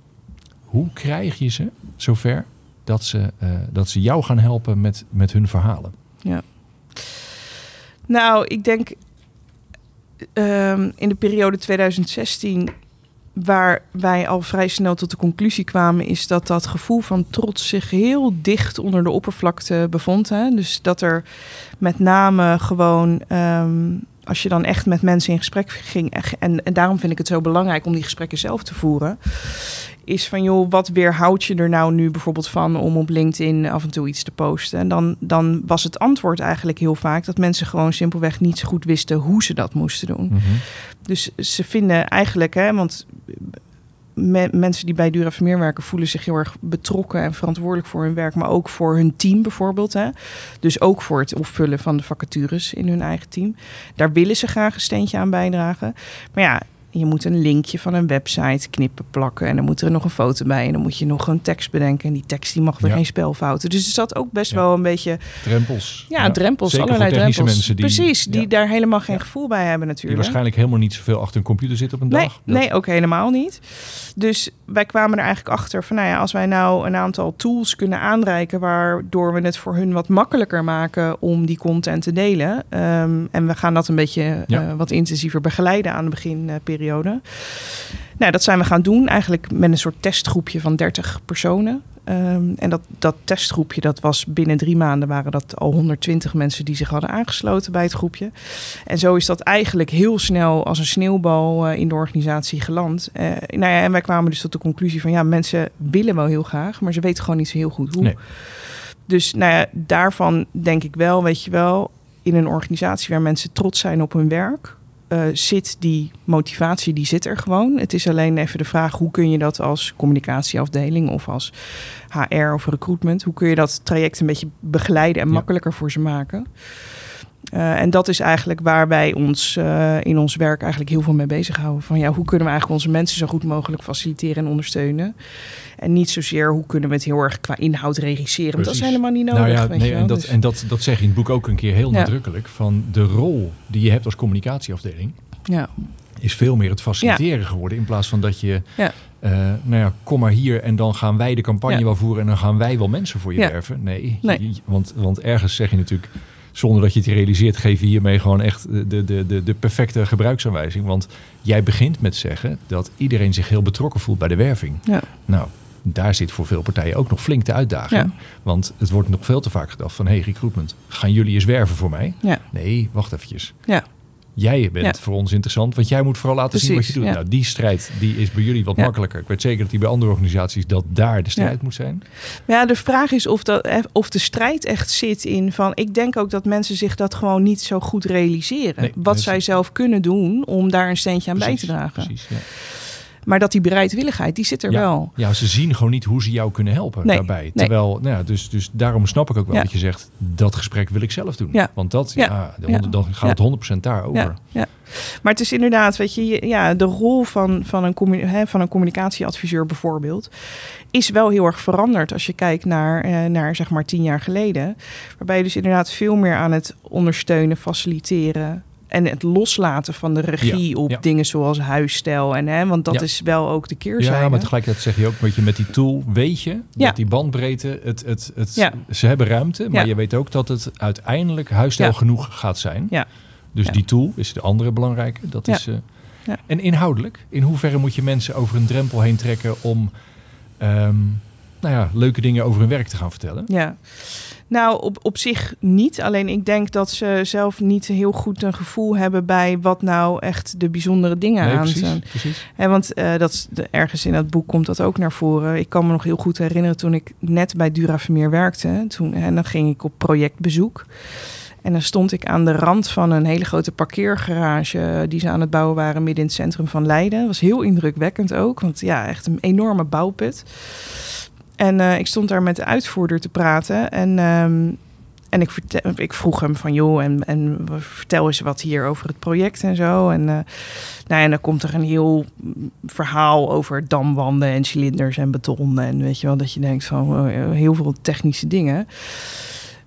Hoe krijg je ze zover dat ze, eh, dat ze jou gaan helpen met, met hun verhalen? Nou, ik denk ehm, in de periode 2016, waar wij al vrij snel tot de conclusie kwamen, is dat dat gevoel van trots zich heel dicht onder de oppervlakte bevond. Hè? Dus dat er met name gewoon. ehm, als je dan echt met mensen in gesprek ging, en, en daarom vind ik het zo belangrijk om die gesprekken zelf te voeren, is van joh, wat weerhoud je er nou nu bijvoorbeeld van om op LinkedIn af en toe iets te posten? En dan, dan was het antwoord eigenlijk heel vaak dat mensen gewoon simpelweg niet zo goed wisten hoe ze dat moesten doen. Dus ze vinden eigenlijk, hè, want me- mensen die bij Dura Vermeer werken voelen zich heel erg betrokken en verantwoordelijk voor hun werk, maar ook voor hun team bijvoorbeeld. Hè. Dus ook voor het opvullen van de vacatures in hun eigen team. Daar willen ze graag een steentje aan bijdragen. Maar ja, je moet een linkje van een website knippen, plakken en dan moet er nog een foto bij en dan moet je nog een tekst bedenken en die tekst die mag er Ja. geen spelfouten. Dus er zat ook best Ja. wel een beetje Drempels. ja, drempels, Zeker allerlei drempels. mensen die- Precies, die daar helemaal geen gevoel bij hebben Die natuurlijk. waarschijnlijk helemaal niet zoveel achter een computer zit op een Nee, dag. Dat- nee, ook helemaal niet. Dus wij kwamen er eigenlijk achter van, nou ja, als wij nou een aantal tools kunnen aanreiken, waardoor we het voor hun wat makkelijker maken om die content te delen. ehm, en we gaan dat een beetje eh, wat intensiever begeleiden aan de beginperiode. Nou, dat zijn we gaan doen, eigenlijk met een soort testgroepje van 30 personen. Ehm, en dat, dat testgroepje, dat was binnen drie maanden waren dat al 120 mensen die zich hadden aangesloten bij het groepje. En zo is dat eigenlijk heel snel als een sneeuwbal eh, in de organisatie geland. Eh, nou ja, en wij kwamen dus tot de conclusie van ja, mensen willen wel heel graag, maar ze weten gewoon niet zo heel goed hoe. Nee. Dus nou ja, daarvan denk ik wel, weet je wel, in een organisatie waar mensen trots zijn op hun werk, eh, zit die motivatie, die zit er gewoon. Het is alleen even de vraag, hoe kun je dat als communicatieafdeling of als HR of recruitment, hoe kun je dat traject een beetje begeleiden en Ja. makkelijker voor ze maken? Eh, en dat is eigenlijk waar wij ons eh, in ons werk eigenlijk heel veel mee bezighouden. Van ja, hoe kunnen we eigenlijk onze mensen zo goed mogelijk faciliteren en ondersteunen? En niet zozeer hoe kunnen we het heel erg qua inhoud regisseren. Want dat is helemaal niet nodig. Nou ja, nee, en, dat, Dus- en dat, dat zeg je in het boek ook een keer heel Ja. nadrukkelijk. Van de rol die je hebt als communicatieafdeling ja. is veel meer het faciliteren geworden. In plaats van dat je, eh, nou ja, kom maar hier en dan gaan wij de campagne Ja. wel voeren en dan gaan wij wel mensen voor je Ja. werven. Nee, Nee. je- want, want ergens zeg je natuurlijk, zonder dat je het realiseert, geef je hiermee gewoon echt de, de, de, de perfecte gebruiksaanwijzing. Want jij begint met zeggen dat iedereen zich heel betrokken voelt bij de werving. Ja. Nou, daar zit voor veel partijen ook nog flink de uitdaging. Ja. Want het wordt nog veel te vaak gedacht van... hé, hey, recruitment, gaan jullie eens werven voor mij? Ja. Nee, wacht eventjes. Ja. Jij bent Ja. voor ons interessant, want jij moet vooral laten zien wat je doet. ja. Nou, die strijd die is bij jullie wat Ja. makkelijker. Ik weet zeker dat die bij andere organisaties... dat daar de strijd moet zijn. Ja, de vraag is of, dat, eh, of de strijd echt zit in van... Ik denk ook dat mensen zich dat gewoon niet zo goed realiseren. Nee, wat zij zelf kunnen doen om daar een steentje aan bij te dragen. Precies, ja. Maar dat die bereidwilligheid, die zit er Ja. wel. Ja, ze zien gewoon niet hoe ze jou kunnen helpen Nee, daarbij. nee. Terwijl, nou ja, dus, dus daarom snap ik ook wel Ja. dat je zegt... dat gesprek wil ik zelf doen. Ja. Want dat, Ja. dan gaat het 100% daarover. Ja. Maar het is inderdaad, weet je, ja, de rol van, van, een, hè, van een communicatieadviseur bijvoorbeeld, is wel heel erg veranderd als je kijkt naar, eh, naar zeg maar tien jaar geleden. Waarbij je dus inderdaad veel meer aan het ondersteunen, faciliteren en het loslaten van de regie Ja, op ja. dingen zoals huisstijl. En, hè, want dat Ja. is wel ook de keerzijde. Ja, maar tegelijkertijd zeg je ook, weet je, met die tool weet je dat die bandbreedte, het, het, het, ze hebben ruimte, maar je weet ook dat het uiteindelijk huisstijl genoeg gaat zijn. Ja. Dus die tool is de andere belangrijke. Dat is, Ja. En inhoudelijk, in hoeverre moet je mensen over een drempel heen trekken om ehm, nou ja, leuke dingen over hun werk te gaan vertellen? Ja. Nou, op, op zich niet. Alleen ik denk dat ze zelf niet heel goed een gevoel hebben bij wat nou echt de bijzondere dingen Nee, aan precies, zijn. precies. Hè, want eh, dat is de- ergens in dat boek komt dat ook naar voren. Ik kan me nog heel goed herinneren toen ik net bij Dura Vermeer werkte. Toen, en dan ging ik op projectbezoek. En dan stond ik aan de rand van een hele grote parkeergarage die ze aan het bouwen waren midden in het centrum van Leiden. Dat was heel indrukwekkend ook, want ja, echt een enorme bouwput. En eh, ik stond daar met de uitvoerder te praten en, ehm, en ik, vertel, ik vroeg hem van joh, en, en vertel eens wat hier over het project en zo. En, eh, nou, en dan komt er een heel verhaal over damwanden en cilinders en beton. En weet je wel, dat je denkt van eh, heel veel technische dingen.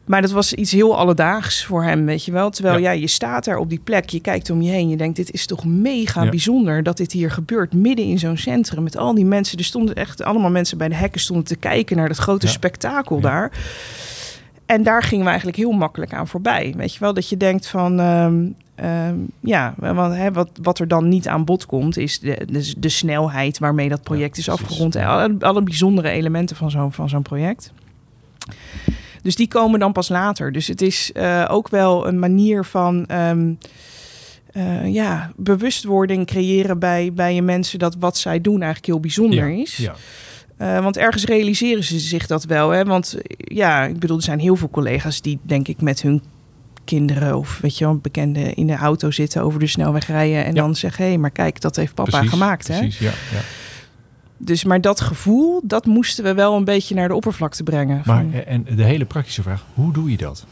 Maar dat was iets heel alledaags voor hem, weet je wel. Terwijl ja. Ja. je staat daar op die plek, je kijkt om je heen, je denkt, dit is toch mega Ja. bijzonder dat dit hier gebeurt, midden in zo'n centrum met al die mensen. Er stonden echt allemaal mensen bij de hekken stonden te kijken naar dat grote Ja. spektakel daar. En daar gingen we eigenlijk heel makkelijk aan voorbij. Weet je wel, dat je denkt van, ehm, ehm, ja, want, hè, wat, wat er dan niet aan bod komt, is de, de, de snelheid waarmee dat project is afgerond. En alle, alle bijzondere elementen van zo'n van zo'n project. Dus die komen dan pas later. Dus het is eh, ook wel een manier van ehm, eh, ja, bewustwording creëren bij, bij je mensen dat wat zij doen eigenlijk heel bijzonder Ja, is. Ja. Eh, want ergens realiseren ze zich dat wel. Hè? Want ja, ik bedoel, er zijn heel veel collega's die denk ik met hun kinderen of weet je wel, bekenden in de auto zitten over de snelweg rijden en Ja. dan zeggen, hé, hey, maar kijk, dat heeft papa Precies, gemaakt. Hè? Precies, ja, ja. Dus maar dat gevoel, dat moesten we wel een beetje naar de oppervlakte brengen. Maar Van- eh, en de hele praktische vraag, hoe doe je dat?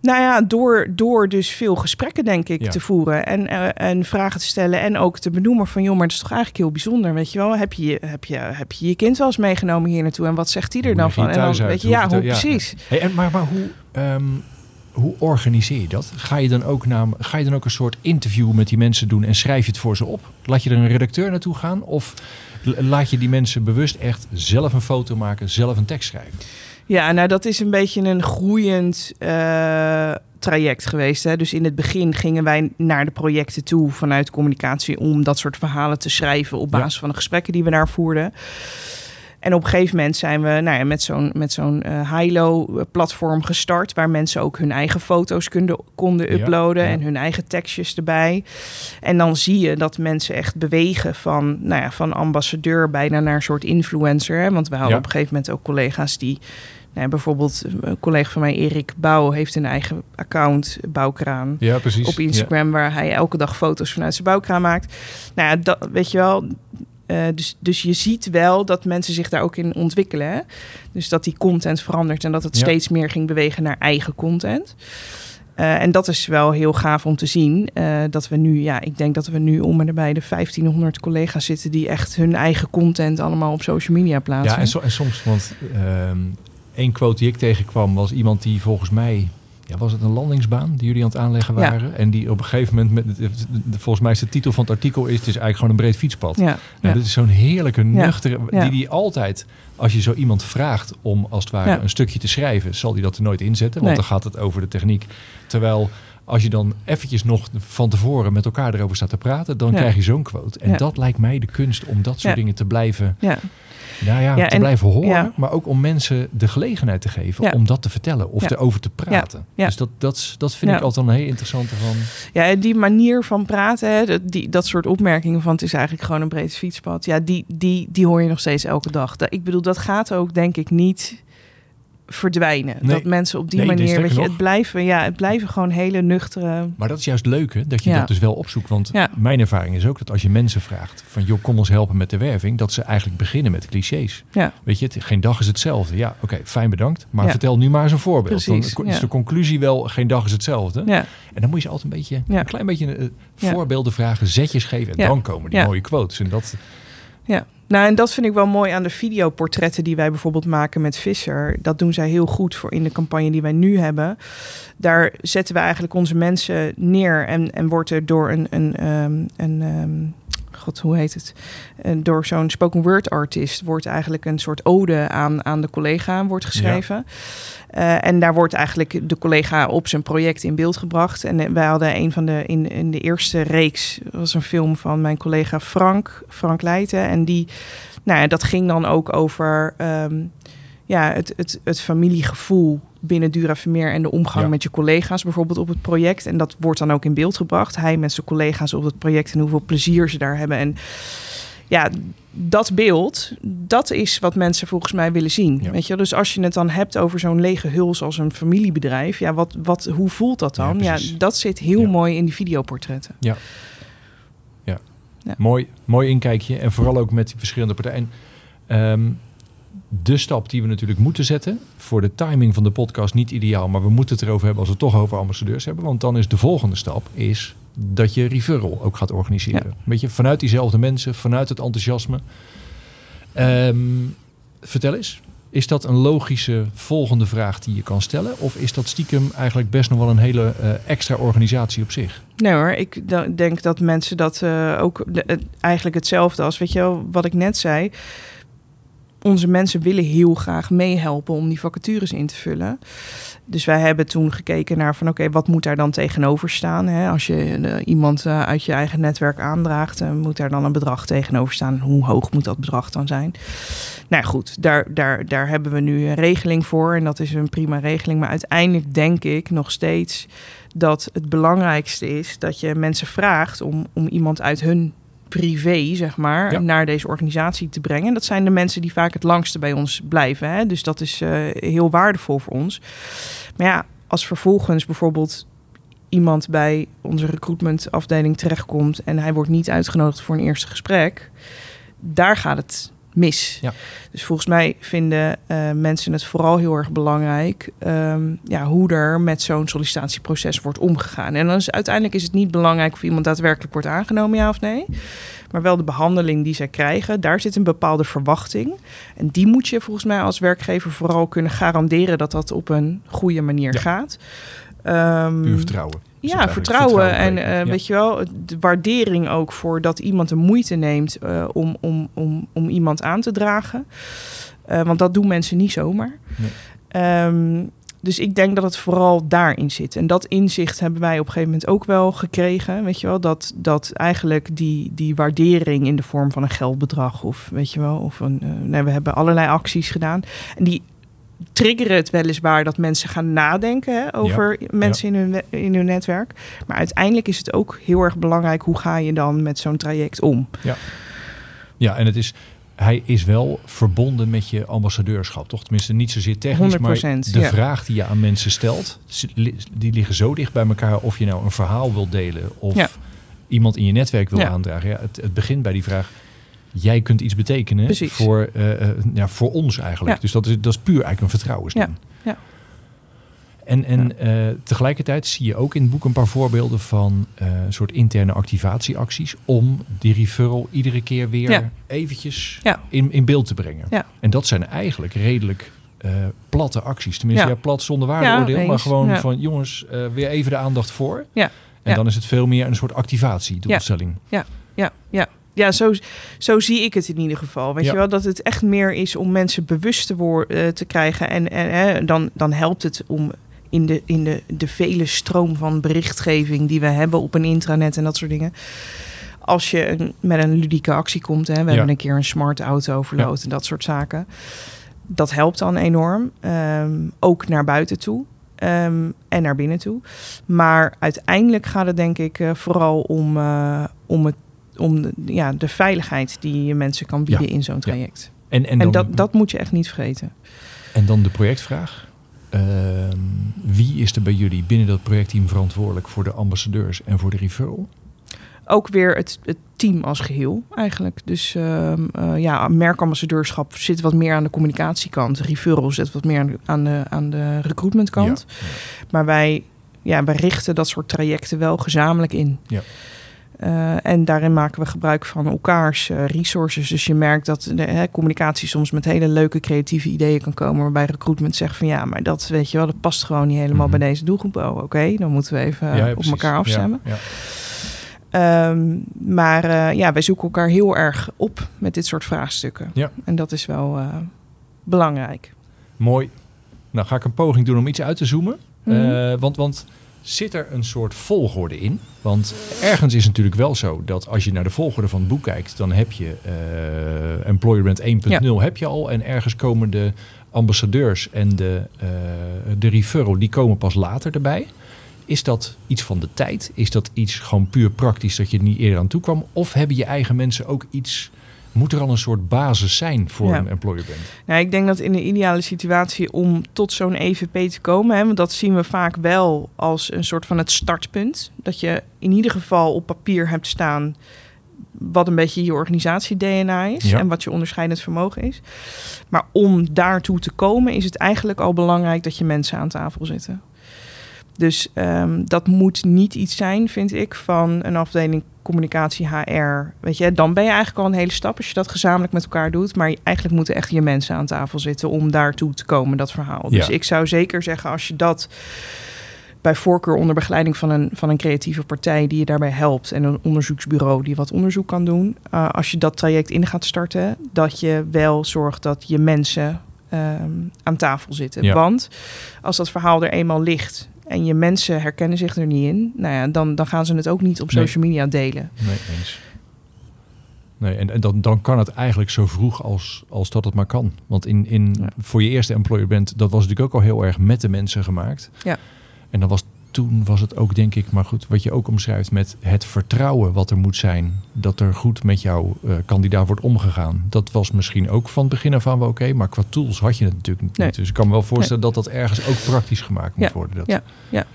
Nou ja, door, door dus veel gesprekken, denk ik, Ja. te voeren. En, eh, en vragen te stellen. En ook te benoemen van, joh, maar dat is toch eigenlijk heel bijzonder. Weet je wel, heb je heb je, heb je, je kind wel eens meegenomen hier naartoe? En wat zegt die er dan van? En dan, weet je, ja, hoe ja, precies. Hey, en, maar maar hoe, ehm, hoe organiseer je dat? Ga je, dan ook naar, ga je dan ook een soort interview met die mensen doen en schrijf je het voor ze op? Laat je er een redacteur naartoe gaan? Of laat je die mensen bewust echt zelf een foto maken, zelf een tekst schrijven? Ja, nou dat is een beetje een groeiend eh, traject geweest. Hè? Dus in het begin gingen wij naar de projecten toe vanuit communicatie om dat soort verhalen te schrijven op Ja. basis van de gesprekken die we daar voerden. En op een gegeven moment zijn we nou ja, met zo'n met zo'n eh, Hilo-platform gestart, waar mensen ook hun eigen foto's konden, konden uploaden ja. en hun eigen tekstjes erbij. En dan zie je dat mensen echt bewegen van, nou ja, van ambassadeur bijna naar een soort influencer. Hè? Want we hadden op een gegeven moment ook collega's die nou, bijvoorbeeld een collega van mij, Erik Bouw, heeft een eigen account, Bouwkraan, Ja, precies. op Instagram, waar hij elke dag foto's vanuit zijn bouwkraan maakt. Nou ja, dat, weet je wel. Eh, dus, dus je ziet wel dat mensen zich daar ook in ontwikkelen. Hè? Dus dat die content verandert en dat het Ja. steeds meer ging bewegen naar eigen content. Eh, en dat is wel heel gaaf om te zien. eh, dat we nu, ja, ik denk dat we nu om en nabij de 1500 collega's zitten die echt hun eigen content allemaal op social media plaatsen. Ja, en, so- en soms, want ehm één quote die ik tegenkwam was iemand die volgens mij, ja, was het een landingsbaan die jullie aan het aanleggen Ja. waren? En die op een gegeven moment, met, volgens mij is de titel van het artikel is, het is eigenlijk gewoon een breed fietspad. ja, Nou, ja. Dit is zo'n heerlijke, nuchtere, die die altijd, als je zo iemand vraagt om als het ware een stukje te schrijven, zal die dat er nooit inzetten, want Nee. dan gaat het over de techniek. Terwijl als je dan eventjes nog van tevoren met elkaar erover staat te praten, dan krijg je zo'n quote. En dat lijkt mij de kunst om dat soort dingen te blijven ja. Nou ja, Ja, te en- blijven horen, ja. maar ook om mensen de gelegenheid te geven Ja. om dat te vertellen of erover te praten. Dus dat, dat, dat vind ik altijd een heel interessante van. Ja, en die manier van praten, hè, dat, die, dat soort opmerkingen van het is eigenlijk gewoon een breed fietspad. Ja, die, die, die hoor je nog steeds elke dag. Ik bedoel, dat gaat ook denk ik niet verdwijnen. Nee. Dat mensen op die Nee, nee, manier, weet je, nog. het blijven, ja, het blijven gewoon hele nuchtere. Maar dat is juist leuk, hè? dat je Ja. dat dus wel opzoekt. Want Ja. mijn ervaring is ook dat als je mensen vraagt van joh, kom ons helpen met de werving, dat ze eigenlijk beginnen met clichés. Ja. Weet je, het, geen dag is hetzelfde. Ja, oké, fijn bedankt. Maar vertel nu maar eens een voorbeeld. Precies, dan is de conclusie wel geen dag is hetzelfde. Ja, En dan moet je altijd een beetje, Ja. een klein beetje eh, voorbeelden vragen, zetjes geven. En dan komen die mooie quotes. En dat, ja. Nou, en dat vind ik wel mooi aan de videoportretten die wij bijvoorbeeld maken met Visser. Dat doen zij heel goed voor in de campagne die wij nu hebben. Daar zetten we eigenlijk onze mensen neer en, en wordt er door een, een, ehm, een ehm, hoe heet het? Door zo'n spoken word artist wordt eigenlijk een soort ode aan, aan de collega wordt geschreven. Eh, en daar wordt eigenlijk de collega op zijn project in beeld gebracht. En eh, wij hadden een van de in, in de eerste reeks was een film van mijn collega Frank, Frank Leijten. En die, nou ja, dat ging dan ook over. ehm, ja, het, het, het familiegevoel binnen Dura Vermeer en de omgang Ja. met je collega's bijvoorbeeld op het project. En dat wordt dan ook in beeld gebracht. Hij met zijn collega's op het project en hoeveel plezier ze daar hebben. En ja, dat beeld, dat is wat mensen volgens mij willen zien. Ja. Weet je, dus als je het dan hebt over zo'n lege huls als een familiebedrijf, ja, wat, wat, hoe voelt dat Ja, dan? Ja, dat zit heel Ja. mooi in die videoportretten. Ja. Mooi, mooi inkijkje. En vooral ook met die verschillende partijen. Ehm, de stap die we natuurlijk moeten zetten. Voor de timing van de podcast niet ideaal. Maar we moeten het erover hebben als we het toch over ambassadeurs hebben. Want dan is de volgende stap is dat je referral ook gaat organiseren. Ja. Een beetje vanuit diezelfde mensen. Vanuit het enthousiasme. Ehm, vertel eens. Is dat een logische volgende vraag die je kan stellen? Of is dat stiekem eigenlijk best nog wel een hele eh, extra organisatie op zich? Nee hoor, ik denk dat mensen dat eh, ook de- eigenlijk hetzelfde als, weet je wel, wat ik net zei. Onze mensen willen heel graag meehelpen om die vacatures in te vullen. Dus wij hebben toen gekeken naar van oké, wat moet daar dan tegenover staan? Hè? Als je eh, iemand eh, uit je eigen netwerk aandraagt, eh, moet daar dan een bedrag tegenover staan. Hoe hoog moet dat bedrag dan zijn? Nou goed, daar, daar, daar hebben we nu een regeling voor en dat is een prima regeling. Maar uiteindelijk denk ik nog steeds dat het belangrijkste is dat je mensen vraagt om, om iemand uit hun privé, zeg maar, Ja. naar deze organisatie te brengen. En dat zijn de mensen die vaak het langste bij ons blijven. Hè? Dus dat is eh, heel waardevol voor ons. Maar ja, als vervolgens bijvoorbeeld iemand bij onze recruitmentafdeling terechtkomt en hij wordt niet uitgenodigd voor een eerste gesprek, daar gaat het mis. Ja. Dus volgens mij vinden eh, mensen het vooral heel erg belangrijk ehm, ja, hoe er met zo'n sollicitatieproces wordt omgegaan. En dan is uiteindelijk is het niet belangrijk of iemand daadwerkelijk wordt aangenomen, ja of nee. Maar wel de behandeling die zij krijgen, daar zit een bepaalde verwachting. En die moet je volgens mij als werkgever vooral kunnen garanderen dat dat op een goede manier Ja. gaat. Ehm, Puur vertrouwen. Ja, vertrouwen, en eh, weet je wel, de waardering ook voor dat iemand de moeite neemt eh, om, om, om, om iemand aan te dragen. Eh, want dat doen mensen niet zomaar. Nee. Ehm, dus ik denk dat het vooral daarin zit. En dat inzicht hebben wij op een gegeven moment ook wel gekregen. Weet je wel, dat, dat eigenlijk die, die waardering in de vorm van een geldbedrag of weet je wel, of een. nee, we hebben allerlei acties gedaan. En die triggeren het weliswaar dat mensen gaan nadenken hè, over mensen in, hun, in hun netwerk. Maar uiteindelijk is het ook heel erg belangrijk hoe ga je dan met zo'n traject om. Ja, en het is, hij is wel verbonden met je ambassadeurschap, toch? Tenminste, niet zozeer technisch, maar 100%, de ja. vraag die je aan mensen stelt, die liggen zo dicht bij elkaar of je nou een verhaal wil delen of Ja. iemand in je netwerk wil Ja. aandragen. Ja, het, het begint bij die vraag, jij kunt iets betekenen Precies. voor, eh, eh, ja, voor ons eigenlijk. Ja. Dus dat is, dat is puur eigenlijk een vertrouwensding. Ja, ja. En, en eh, tegelijkertijd zie je ook in het boek een paar voorbeelden van een soort interne activatieacties om die referral iedere keer weer eventjes in, in beeld te brengen. En dat zijn eigenlijk redelijk platte acties. Tenminste, ja. Ja. plat zonder waardeoordeel, Ja, maar gewoon Ja. van jongens, weer even de aandacht voor. Ja. En dan is het veel meer een soort activatiedoelstelling. Ja, ja. Ja, zo, zo zie ik het in ieder geval. Weet Ja. je wel, dat het echt meer is om mensen bewust te, woor- eh, te krijgen. En, en hè, dan, dan helpt het om in, de, in de, de vele stroom van berichtgeving die we hebben op een intranet en dat soort dingen. Als je een, met een ludieke actie komt, hè, we hebben een keer een smart auto verloot en dat soort zaken. Dat helpt dan enorm. Ehm, ook naar buiten toe. ehm, en naar binnen toe. Maar uiteindelijk gaat het denk ik eh, vooral om, eh, om, het, om de, ja, de veiligheid die je mensen kan bieden in zo'n traject. En, en, En, dan, dat, dat moet je echt niet vergeten. en dan de projectvraag. Ehm, wie is er bij jullie binnen dat projectteam verantwoordelijk voor de ambassadeurs en voor de referral? Ook weer het, het team als geheel eigenlijk. Dus ehm, eh, ja, merkambassadeurschap zit wat meer aan de communicatiekant. Referral zit wat meer aan de, aan de, aan de recruitmentkant. Ja. Maar wij, ja, wij richten dat soort trajecten wel gezamenlijk in. Ja. Eh, en daarin maken we gebruik van elkaars eh, resources. Dus je merkt dat de hè, communicatie soms met hele leuke creatieve ideeën kan komen. Waarbij recruitment zegt van ja, maar dat weet je wel, dat past gewoon niet helemaal Mhm. bij deze doelgroep. Oh, oké, dan moeten we even Ja, ja, op elkaar afstemmen. Ja, ja. Ehm, maar eh, ja, wij zoeken elkaar heel erg op met dit soort vraagstukken. Ja. En dat is wel belangrijk. Mooi. Nou ga ik een poging doen om iets uit te zoomen. Mhm. Want, want Zit er een soort volgorde in? Want ergens is het natuurlijk wel zo dat als je naar de volgorde van het boek kijkt, dan heb je uh, Employer Brand 1.0 heb je al. En ergens komen de ambassadeurs en de, uh, de referral, die komen pas later erbij. Is dat iets van de tijd? Is dat iets gewoon puur praktisch dat je er niet eerder aan toe kwam? Of hebben je eigen mensen ook iets moet er al een soort basis zijn voor een employer brand? Nou, ik denk dat in de ideale situatie om tot zo'n EVP te komen, hè, want dat zien we vaak wel als een soort van het startpunt. Dat je in ieder geval op papier hebt staan wat een beetje je organisatie-DNA is en wat je onderscheidend vermogen is. Maar om daartoe te komen, is het eigenlijk al belangrijk dat je mensen aan tafel zitten. Dus um, dat moet niet iets zijn, vind ik, van een afdeling communicatie HR. Weet je, dan ben je eigenlijk al een hele stap als je dat gezamenlijk met elkaar doet. Maar eigenlijk moeten echt je mensen aan tafel zitten om daartoe te komen, dat verhaal. Dus ik zou zeker zeggen, als je dat bij voorkeur onder begeleiding van een, van een creatieve partij die je daarbij helpt en een onderzoeksbureau die wat onderzoek kan doen. Uh, als je dat traject in gaat starten, dat je wel zorgt dat je mensen ehm, aan tafel zitten. Want als dat verhaal er eenmaal ligt en je mensen herkennen zich er niet in, nou ja, dan, dan gaan ze het ook niet op social media delen. Nee, eens. Nee, en, en dan, dan kan het eigenlijk zo vroeg als, als dat het maar kan. Want in, in, voor je eerste employer bent, dat was natuurlijk ook al heel erg met de mensen gemaakt. Ja. En dan was toen was het ook, denk ik, maar goed, wat je ook omschrijft met het vertrouwen wat er moet zijn. Dat er goed met jouw uh, kandidaat wordt omgegaan. Dat was misschien ook van het begin af aan wel oké, maar qua tools had je het natuurlijk niet. Dus ik kan me wel voorstellen dat dat ergens ook praktisch gemaakt moet worden. Dat. Ja, ja.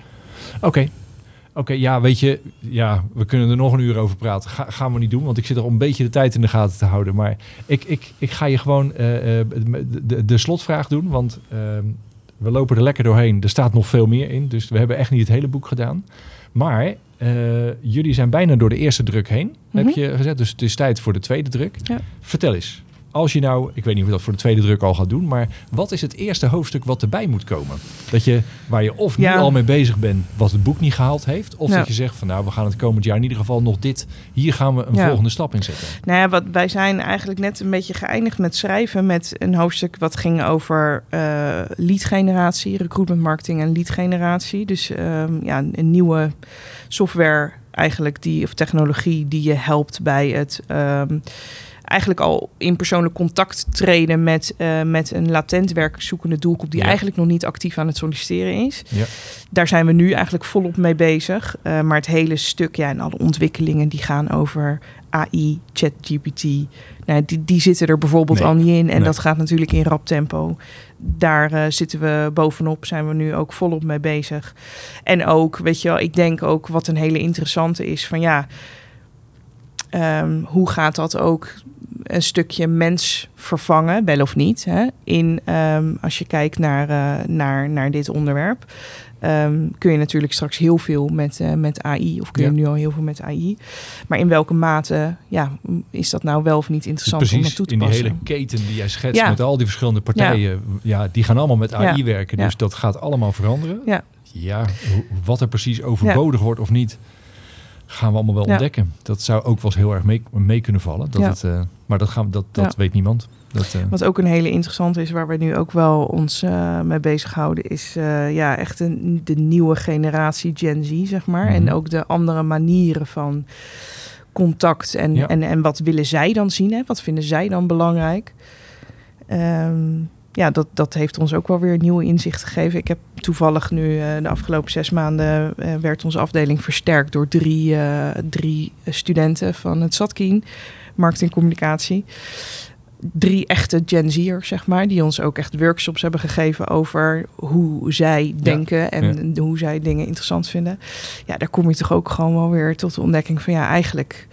Oké. Oké, ja, weet je, ja, we kunnen er nog een uur over praten. Ga, gaan we niet doen, want ik zit er om een beetje de tijd in de gaten te houden. Maar ik, ik, ik ga je gewoon uh, de, de, slotvraag doen, want ehm, we lopen er lekker doorheen. Er staat nog veel meer in, dus we hebben echt niet het hele boek gedaan. Maar uh, jullie zijn bijna door de eerste druk heen, heb mhm. je gezet. Dus het is tijd voor de tweede druk. Ja. Vertel eens, als je nou, ik weet niet of je dat voor de tweede druk al gaat doen, maar wat is het eerste hoofdstuk wat erbij moet komen? Dat je, waar je of nu al mee bezig bent, wat het boek niet gehaald heeft, of dat je zegt van nou, we gaan het komend jaar in ieder geval nog dit, hier gaan we een volgende stap in zetten. Nou ja, wat, wij zijn eigenlijk net een beetje geëindigd met schrijven met een hoofdstuk wat ging over uh, lead generatie, recruitment marketing en lead generatie. Dus um, ja, een nieuwe software eigenlijk die, of technologie die je helpt bij het... Um, eigenlijk al in persoonlijk contact treden met, uh, met een latent werkzoekende doelgroep die eigenlijk nog niet actief aan het solliciteren is. Ja. Daar zijn we nu eigenlijk volop mee bezig. Uh, maar het hele stuk ja, en alle ontwikkelingen die gaan over AI, ChatGPT, nou, die, die zitten er bijvoorbeeld al niet in. En dat gaat natuurlijk in rap tempo. Daar uh, zitten we bovenop, zijn we nu ook volop mee bezig. En ook, weet je wel, ik denk ook wat een hele interessante is van ja. Um, hoe gaat dat ook een stukje mens vervangen, wel of niet. Hè? In, um, als je kijkt naar, uh, naar, naar dit onderwerp. Um, kun je natuurlijk straks heel veel met, uh, met AI, of kun je nu al heel veel met AI. Maar in welke mate ja, is dat nou wel of niet interessant Precies, om naartoe te passen? in die hele keten die jij schetst met al die verschillende partijen, ja. die gaan allemaal met AI werken. Dus dat gaat allemaal veranderen. Ja, ja wat er precies overbodig wordt of niet gaan we allemaal wel ontdekken. Dat zou ook wel eens heel erg mee, mee kunnen vallen. Dat het, uh, maar dat, gaan, dat, dat weet niemand. Dat, uh... Wat ook een hele interessante is, waar we nu ook wel ons uh, mee bezighouden, is ja, echt een, de nieuwe generatie Gen Z, zeg maar. En mhm. ook de andere manieren van contact en, en, en wat willen zij dan zien? Hè? Wat vinden zij dan belangrijk? Um, ja, dat, dat heeft ons ook wel weer nieuwe inzicht gegeven. Ik heb toevallig nu uh, de afgelopen zes maanden uh, werd onze afdeling versterkt door drie, uh, drie studenten van het Zatkien, marketing communicatie. Drie echte Gen Z'ers, zeg maar, die ons ook echt workshops hebben gegeven over hoe zij denken en hoe zij dingen interessant vinden. Ja, daar kom je toch ook gewoon wel weer tot de ontdekking van ja, eigenlijk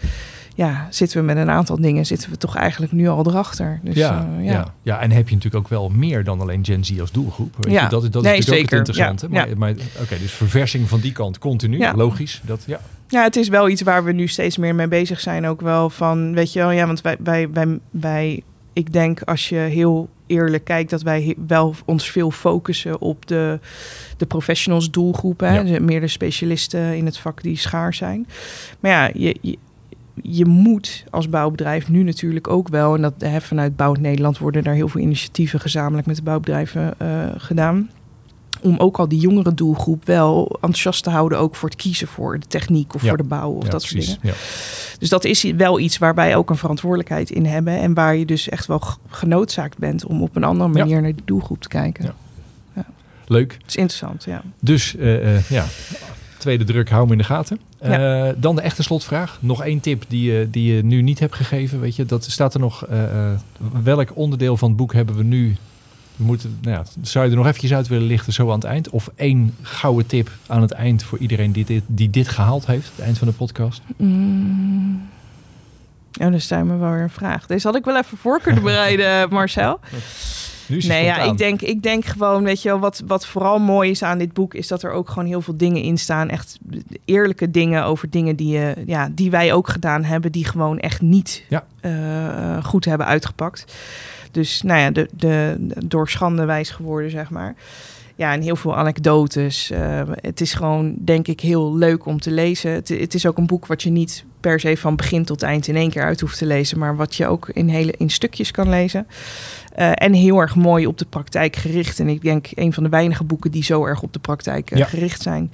ja, zitten we met een aantal dingen, zitten we toch eigenlijk nu al erachter. Dus, ja, uh, ja. ja. ja, en heb je natuurlijk ook wel meer dan alleen Gen Z als doelgroep. Weet ja. je? Dat, dat nee, is natuurlijk zeker. ook het interessante. Ja. Maar, maar oké, dus verversing van die kant continu, logisch. Dat, ja. ja, het is wel iets waar we nu steeds meer mee bezig zijn. Ook wel van, weet je wel, ja, want wij, wij, wij, wij ik denk als je heel eerlijk kijkt dat wij wel ons veel focussen op de, de professionals doelgroepen. Ja. Meer de specialisten in het vak die schaar zijn. Maar ja, je, je, je moet als bouwbedrijf nu natuurlijk ook wel, en dat hè, vanuit Bouw Nederland worden daar heel veel initiatieven gezamenlijk met de bouwbedrijven uh, gedaan. om ook al die jongere doelgroep wel enthousiast te houden, ook voor het kiezen voor de techniek of Ja. voor de bouw of Ja, dat soort dingen. Ja. Dus dat is wel iets waar wij ook een verantwoordelijkheid in hebben en waar je dus echt wel genoodzaakt bent om op een andere manier naar die doelgroep te kijken. Ja. Leuk. Dat is interessant, ja. Dus eh, eh, ja, tweede druk, hou hem in de gaten. Ja. Eh, dan de echte slotvraag. Nog één tip die, je die je nu niet hebt gegeven. Weet je, dat staat er nog. eh, eh, welk onderdeel van het boek hebben we nu? We moeten, nou ja, zou je er nog eventjes uit willen lichten zo aan het eind? Of één gouden tip aan het eind voor iedereen die dit, die dit gehaald heeft? Het eind van de podcast. Mm. Ja, dan staan me wel weer een vraag. Deze had ik wel even voor kunnen bereiden, [LAUGHS] Marcel. Nu is het Nee, ja, ik denk, ik denk gewoon, weet je wel, wat, wat vooral mooi is aan dit boek, is dat er ook gewoon heel veel dingen in staan. Echt eerlijke dingen over dingen die, je, ja, die wij ook gedaan hebben, die gewoon echt niet Ja. eh, goed hebben uitgepakt. Dus nou ja, de, de, door schande wijs geworden, zeg maar. Ja, en heel veel anekdotes. Eh, het is gewoon, denk ik, heel leuk om te lezen. Het, het is ook een boek wat je niet per se van begin tot eind in één keer uit hoeft te lezen, maar wat je ook in, hele, in stukjes kan lezen. Eh, en heel erg mooi op de praktijk gericht. En ik denk een van de weinige boeken die zo erg op de praktijk eh, Ja. gericht zijn.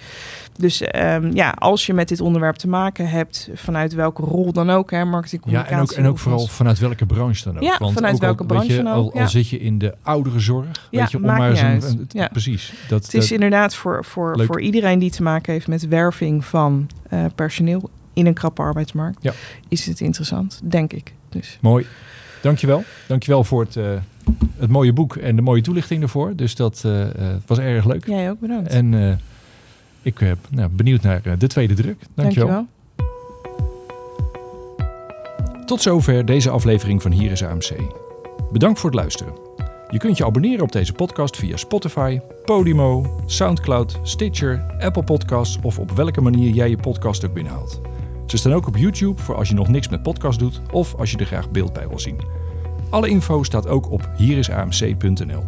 Dus ehm, ja, als je met dit onderwerp te maken hebt, vanuit welke rol dan ook, hè, marketing, Ja, en ook, en ook vooral vanuit welke branche dan ook. Ja, vanuit ook welke al, branche je, dan ook, al zit je in de ouderenzorg, Ja, weet je, om maar niet eens een, uit. een- Ja. precies. Dat, Het is dat- inderdaad voor, voor, Leuk. voor iedereen die te maken heeft met werving van eh, personeel in een krappe arbeidsmarkt, Ja. is het interessant, denk ik. Dus Mooi. Dankjewel. Dankjewel voor het, het mooie boek en de mooie toelichting ervoor. Dus dat eh, eh, was erg leuk. jij ook bedankt. En eh, ik ben nou, benieuwd naar de tweede druk. Dankjewel. Dankjewel. Tot zover deze aflevering van Hier is AMC. Bedankt voor het luisteren. Je kunt je abonneren op deze podcast via Spotify, Podimo, Soundcloud, Stitcher, Apple Podcasts of op welke manier jij je podcast ook binnenhaalt. Ze staan ook op YouTube voor als je nog niks met podcast doet of als je er graag beeld bij wil zien. Alle info staat ook op hierisamc.nl.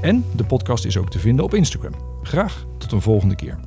En de podcast is ook te vinden op Instagram. Graag tot een volgende keer.